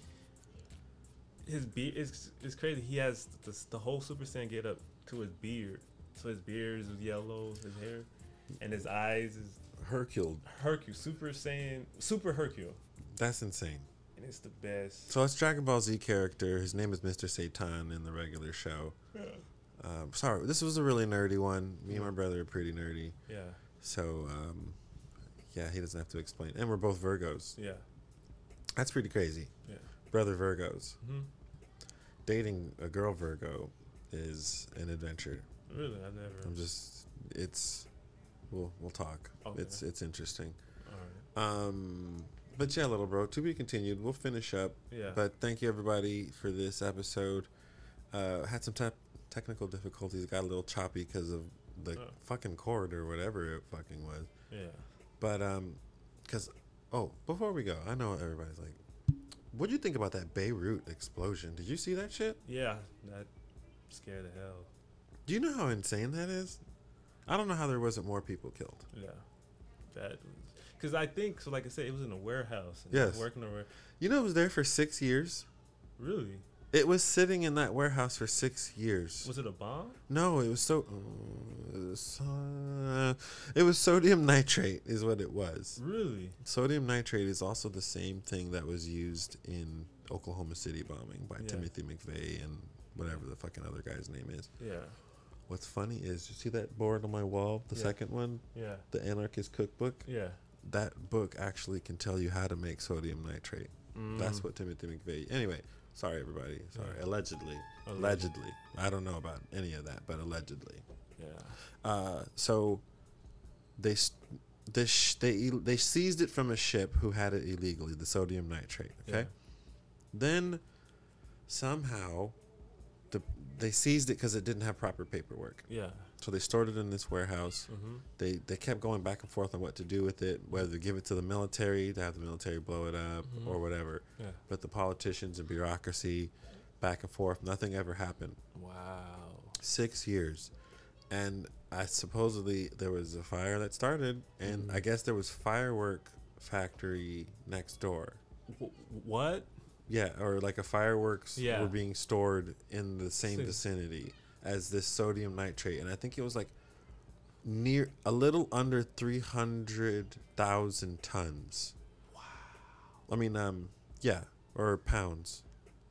his beard. is it's crazy. He has the, the whole Super Saiyan get up to his beard. So his beard is yellow, his hair, and his eyes is Hercule. Hercule. Super Saiyan, Super Hercule, That's insane. and it's the best. So it's Dragon Ball Z character. His name is Mr. Satan in the regular show. Um, sorry, this was a really nerdy one. Me and my brother are pretty nerdy, Yeah, so um, yeah, he doesn't have to explain. And we're both Virgos. yeah, That's pretty crazy. yeah. Brother Virgos. hmm Dating a girl Virgo is an adventure. Really, I never. I'm just, it's, we'll we'll talk. Okay. It's it's interesting. All right. Um, but yeah, little bro, to be continued. We'll finish up. Yeah. But thank you everybody for this episode. Uh, had some te- technical difficulties. Got a little choppy because of the Oh. fucking cord or whatever it fucking was. yeah. But um, because oh, before we go, I know everybody's like, what do you think about that Beirut explosion? Did you see that shit? Yeah. That scared the hell. Do you know how insane that is? I don't know how there wasn't more people killed. Yeah. That. Because I think, so like I said, it was in a warehouse. And Yes. Working over. You know, it was there for six years. Really? It was sitting in that warehouse for six years. Was it a bomb? No, it was so. Uh, it, was, uh, it was sodium nitrate, is what it was. Really? Sodium nitrate is also the same thing that was used in Oklahoma City bombing by Yeah. Timothy McVeigh and whatever the fucking other guy's name is. Yeah. What's funny is you see that board on my wall, the Yeah. second one, Yeah. the Anarchist Cookbook. Yeah. That book actually can tell you how to make sodium nitrate. That's Mm. what Timothy McVeigh. Anyway, sorry everybody. Sorry, Yeah. allegedly. Alleged- Allegedly. I don't know about any of that, but allegedly. Yeah. Uh, so they they sh- they they seized it from a ship who had it illegally, the sodium nitrate. Okay. Yeah. Then somehow the they seized it because it didn't have proper paperwork. Yeah. So they stored it in this warehouse. Mm-hmm. They they kept going back and forth on what to do with it, whether to give it to the military to have the military blow it up Mhm. or whatever. Yeah. But the politicians and bureaucracy, back and forth, nothing ever happened. Wow. Six years, and I supposedly there was a fire that started, and Mhm. I guess there was firework factory next door. Wh- what? Yeah, or like a fireworks Yeah. were being stored in the same Same. vicinity as this sodium nitrate, and I think it was like near a little under three hundred thousand tons. Wow. I mean, um, yeah, or pounds,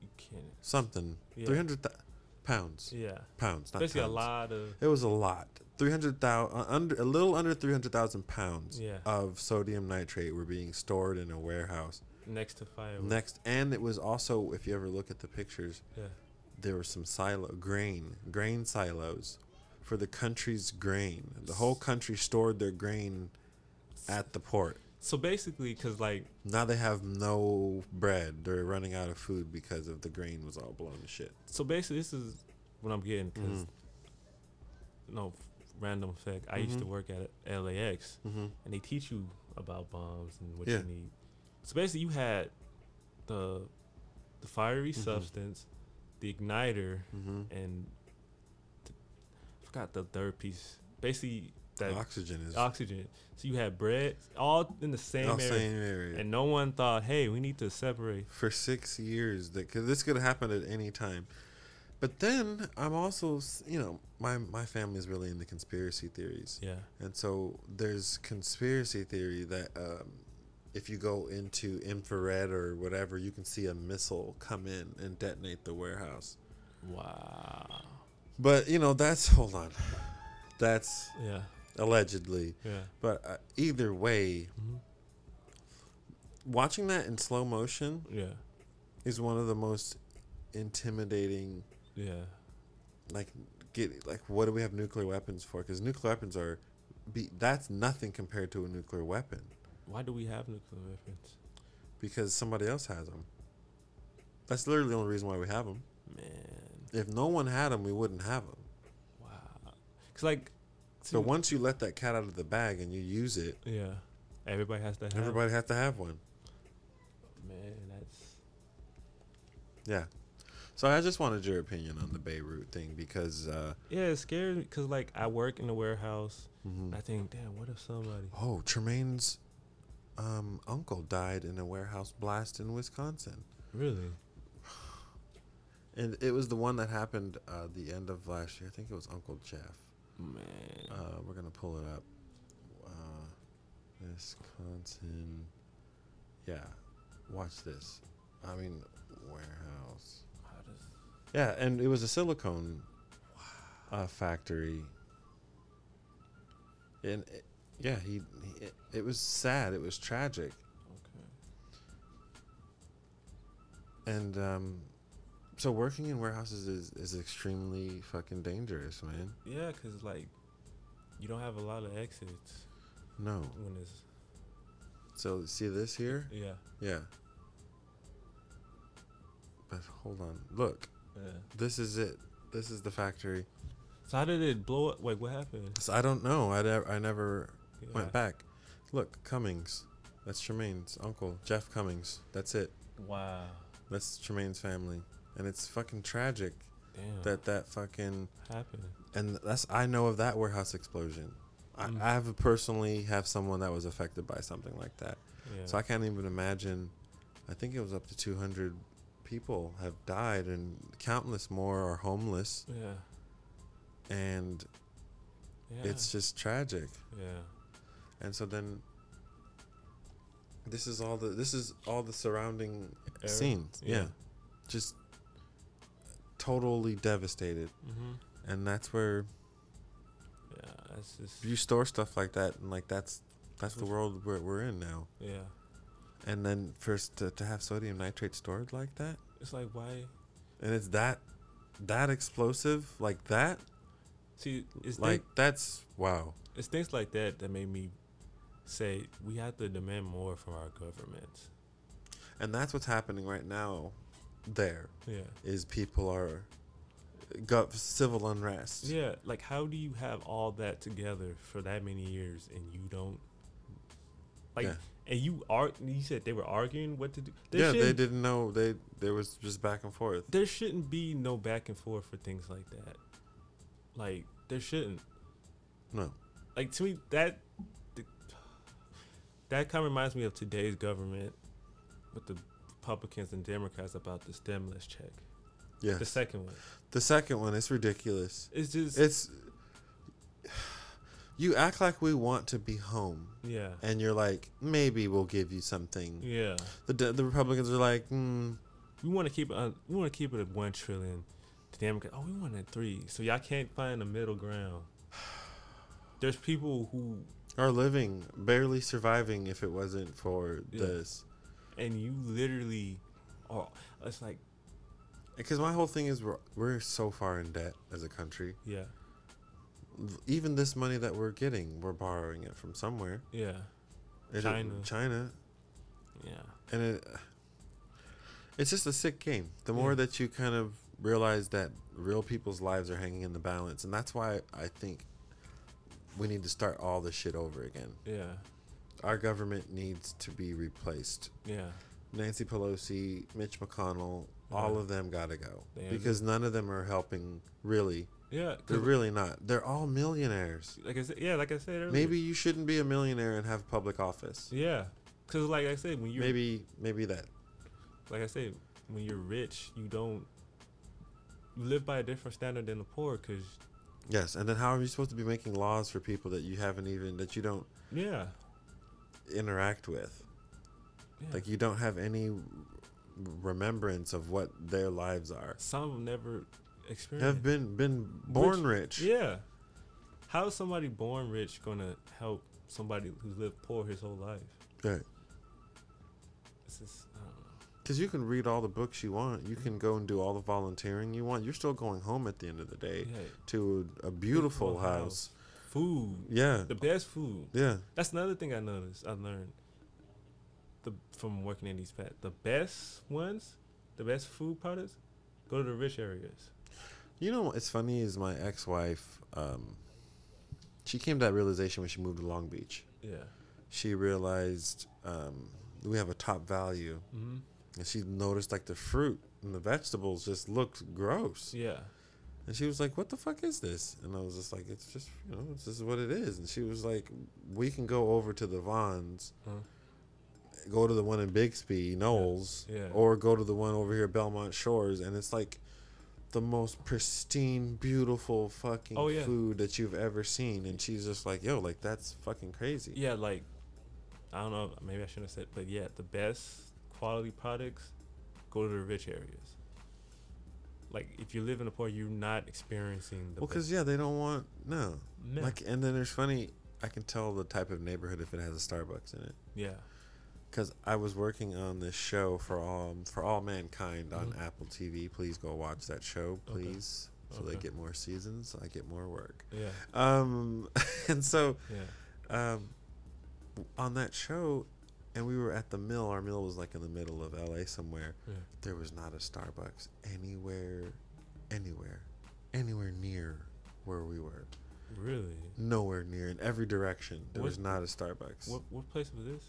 You can't. something. Yeah. Three hundred th- pounds, Yeah. pounds, not Basically, pounds. a lot of. It was a lot. Three hundred thousand, uh, under a little under three hundred thousand pounds Yeah. of sodium nitrate were being stored in a warehouse next to fireworks. next, and it was also, if you ever look at the pictures, Yeah. There were some silo grain grain silos for the country's grain. The whole country stored their grain at the port. So basically, cause like Now they have no bread. They're running out of food because of the grain was all blown to shit. so basically, this is what I'm getting. because Mhm. no random fact. I used to Mhm. work at LAX, Mm-hmm. and they teach you about bombs and what Yeah. you need. So basically, you had the the fiery Mhm. substance, the igniter, Mm-hmm. and th- I forgot the third piece. Basically, that Oxygen is oxygen. So you had bread, all in the same area, same area. and no one thought, "Hey, we need to separate." for six years that because this could happen at any time. But then I'm also, you know, my my family is really into conspiracy theories, Yeah, and so there's conspiracy theory that um, if you go into infrared or whatever, you can see a missile come in and detonate the warehouse. wow. But you know, that's hold on, that's Yeah, allegedly. yeah. But uh, either way, hmm watching that in slow motion Yeah, is one of the most intimidating yeah. like get like what do we have nuclear weapons for because nuclear weapons are be that's nothing compared to a nuclear weapon Why do we have nuclear weapons? because somebody else has them that's literally the only reason why we have them Man, if no one had them we wouldn't have them wow. Cause like, so once you let that cat out of the bag and you use it yeah, everybody has to have. everybody has to have one Man, that's yeah so i just wanted your opinion on the beirut thing because uh yeah. It scares me because like I work in a warehouse. mhm. I think, damn, what if somebody? oh tremaine's um uncle died in a warehouse blast in wisconsin Really? And it was the one that happened uh, the end of last year. I think it was Uncle Jeff. Man. Uh, we're gonna pull it up. Uh, Wisconsin. Yeah, watch this. I mean, warehouse. How does? Yeah, and it was a silicone uh, factory. And it, yeah, he, he it, it was sad. It was tragic. Okay. And um, so working in warehouses is, is extremely fucking dangerous, man. Yeah, cause like, you don't have a lot of exits No. when it's So see this here? yeah. Yeah. But hold on. Look, Yeah. this is it. This is the factory. So how did it blow up? Wait, what happened? So I don't know. I, nev- I never Yeah. went back. Look, Cummings. That's Tremaine's uncle, Jeff Cummings. That's it. Wow. That's Tremaine's family. And it's fucking tragic Damn. that that fucking happened. and that's I know of that warehouse explosion. Mm. I, I have personally have someone that was affected by something like that. Yeah. So I can't even imagine. I think it was up to 200 people have died, and countless more are homeless, yeah. and Yeah. it's just tragic. yeah. And so then, this is all the this is all the surrounding scenes. Yeah. Yeah. just totally devastated, Mm-hmm. and that's where yeah it's just You store stuff like that, and like that's that's the world we're we're in now. yeah. And then first to, to have sodium nitrate stored like that, It's like why? and it's that that explosive like that, See, it's like like that's wow. it's things like that that made me say we have to demand more from our government. And that's what's happening right now. There Yeah. is people are got civil unrest. Yeah, like how do you have all that together for that many years and you don't like Yeah. and you are you said they were arguing what to do. There yeah, they didn't know. They there was just back and forth. There shouldn't be no back and forth for things like that. Like there shouldn't. No. Like to me that th- that kind of reminds me of today's government with the Republicans and Democrats about the stimulus check. Yeah. The second one. The second one is ridiculous. It's just It's you act like we want to be home, yeah. and you're like, maybe we'll give you something. Yeah. The De- the Republicans are like, mm, We want to keep it. Un- we want to keep it at one trillion. The Democrats, oh, we want it at three. So y'all can't find a middle ground. There's people who, are living barely surviving if it wasn't for Yeah. this. and you literally, are. It's like, Because my whole thing is we're we're so far in debt as a country. yeah, Even this money that we're getting, we're borrowing it from somewhere. yeah, It- China. China, yeah, and it it's just a sick game. The more Yeah. that you kind of realize that real people's lives are hanging in the balance, and that's why I think we need to start all this shit over again. yeah, Our government needs to be replaced. yeah. Nancy Pelosi, Mitch McConnell, all of them got to go They because none of them are helping. Really, Yeah, they're really not. They're all millionaires. like I said, yeah, like I said earlier. Maybe you shouldn't be a millionaire and have public office. Yeah, because like I said, when you're Maybe, maybe that. like I said, when you're rich, you don't you live by a different standard than the poor. Cause Yes, and then how are you supposed to be making laws for people that you haven't even that you don't yeah, interact with? yeah. Like you don't have any remembrance of what their lives are. some never experienced. Have been been born rich. Yeah. How is somebody born rich gonna help somebody who's lived poor his whole life? Right. It's just, I don't know. Because you can read all the books you want. You can go and do all the volunteering you want. You're still going home at the end of the day Yeah, to a beautiful Beautiful house. house. food, Yeah. the best food. Yeah. That's another thing I noticed. I learned the from working in these pets. The best ones, the best food products, go to the rich areas. You know what's funny is my ex-wife. Um, she came to that realization when she moved to Long Beach. Yeah. She realized um, we have a top value, hmm and she noticed like the fruit and the vegetables just looked gross. Yeah. And she was like, "What the fuck is this?" And I was just like, "It's just you know, this is what it is." And she was like, "We can go over to the Vons, go to the one in Bixby, Knolls, Yeah. or go to the one over here, Belmont Shores, and it's like." The most pristine, beautiful fucking Oh, yeah. food that you've ever seen, and she's just like, "Yo, like that's fucking crazy." Yeah, like I don't know, maybe I shouldn't have said, but yeah, the best quality products go to the rich areas. Like if you live in the poor, you're not experiencing the Well, because yeah, they don't want no. No. Like, and then there's funny. I can tell the type of neighborhood if it has a Starbucks in it. yeah, Because I was working on this show for all for all mankind on Mhm. Apple TV. Please go watch that show, please. Okay. so they get more seasons. I get more work. yeah, Um, and so yeah, um, on that show, and we were at the mill. Our mill was like in the middle of LA somewhere. yeah. There was not a Starbucks anywhere, anywhere, anywhere near where we were. Really? Nowhere near in every direction. There What- was not a Starbucks. What what place was this?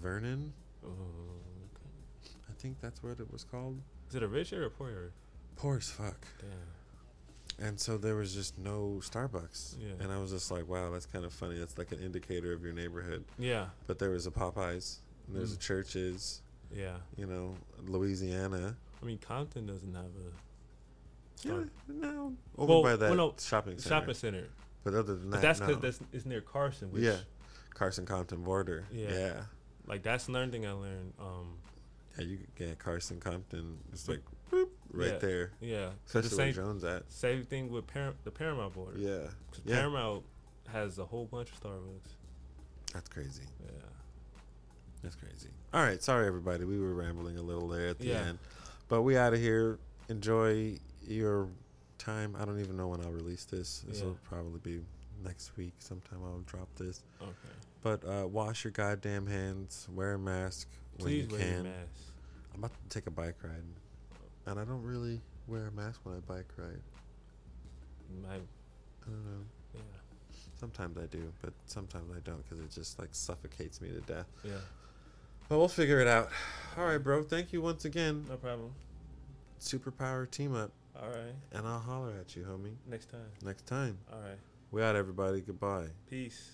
Vernon, Oh, okay. I think that's what it was called. Is it a rich area or poor area? Poor as fuck. Damn. And so there was just no Starbucks. Yeah. And I was just like, wow, that's kind of funny. That's like an indicator of your neighborhood. Yeah, But there was a Popeyes, and there's a Mm. Church's, yeah. you know, Louisiana. I mean, Compton doesn't have a Yeah, no. Over Well, by that well, no, shopping center. shopping center. But other than But that, that's no. because that's it's near Carson. Which, yeah. Carson Compton border. Yeah. Yeah. Like that's another thing I learned. Um, yeah, you get Carson Compton. It's like right Yeah. there. Yeah, Especially the where same Jones at. same thing with Par- the Paramount border. Yeah. Yeah. Paramount has a whole bunch of Starbucks. That's crazy. Yeah. That's crazy. All right, sorry everybody. We were rambling a little there at the Yeah. end, but we out of here. Enjoy your time. I don't even know when I'll release this. This will probably be next week. Sometime I'll drop this. Okay. But uh, wash your goddamn hands. Wear a mask when Please you wear can. your mask. I'm about to take a bike ride, and I don't really wear a mask when I bike ride. My, I don't know. yeah. Sometimes I do, but sometimes I don't because it just like suffocates me to death. Yeah. But we'll figure it out. All right, bro. Thank you once again. No problem. Superpower team up, All right. and I'll holler at you, homie, Next time. next time. All right. We out, everybody. Goodbye. Peace.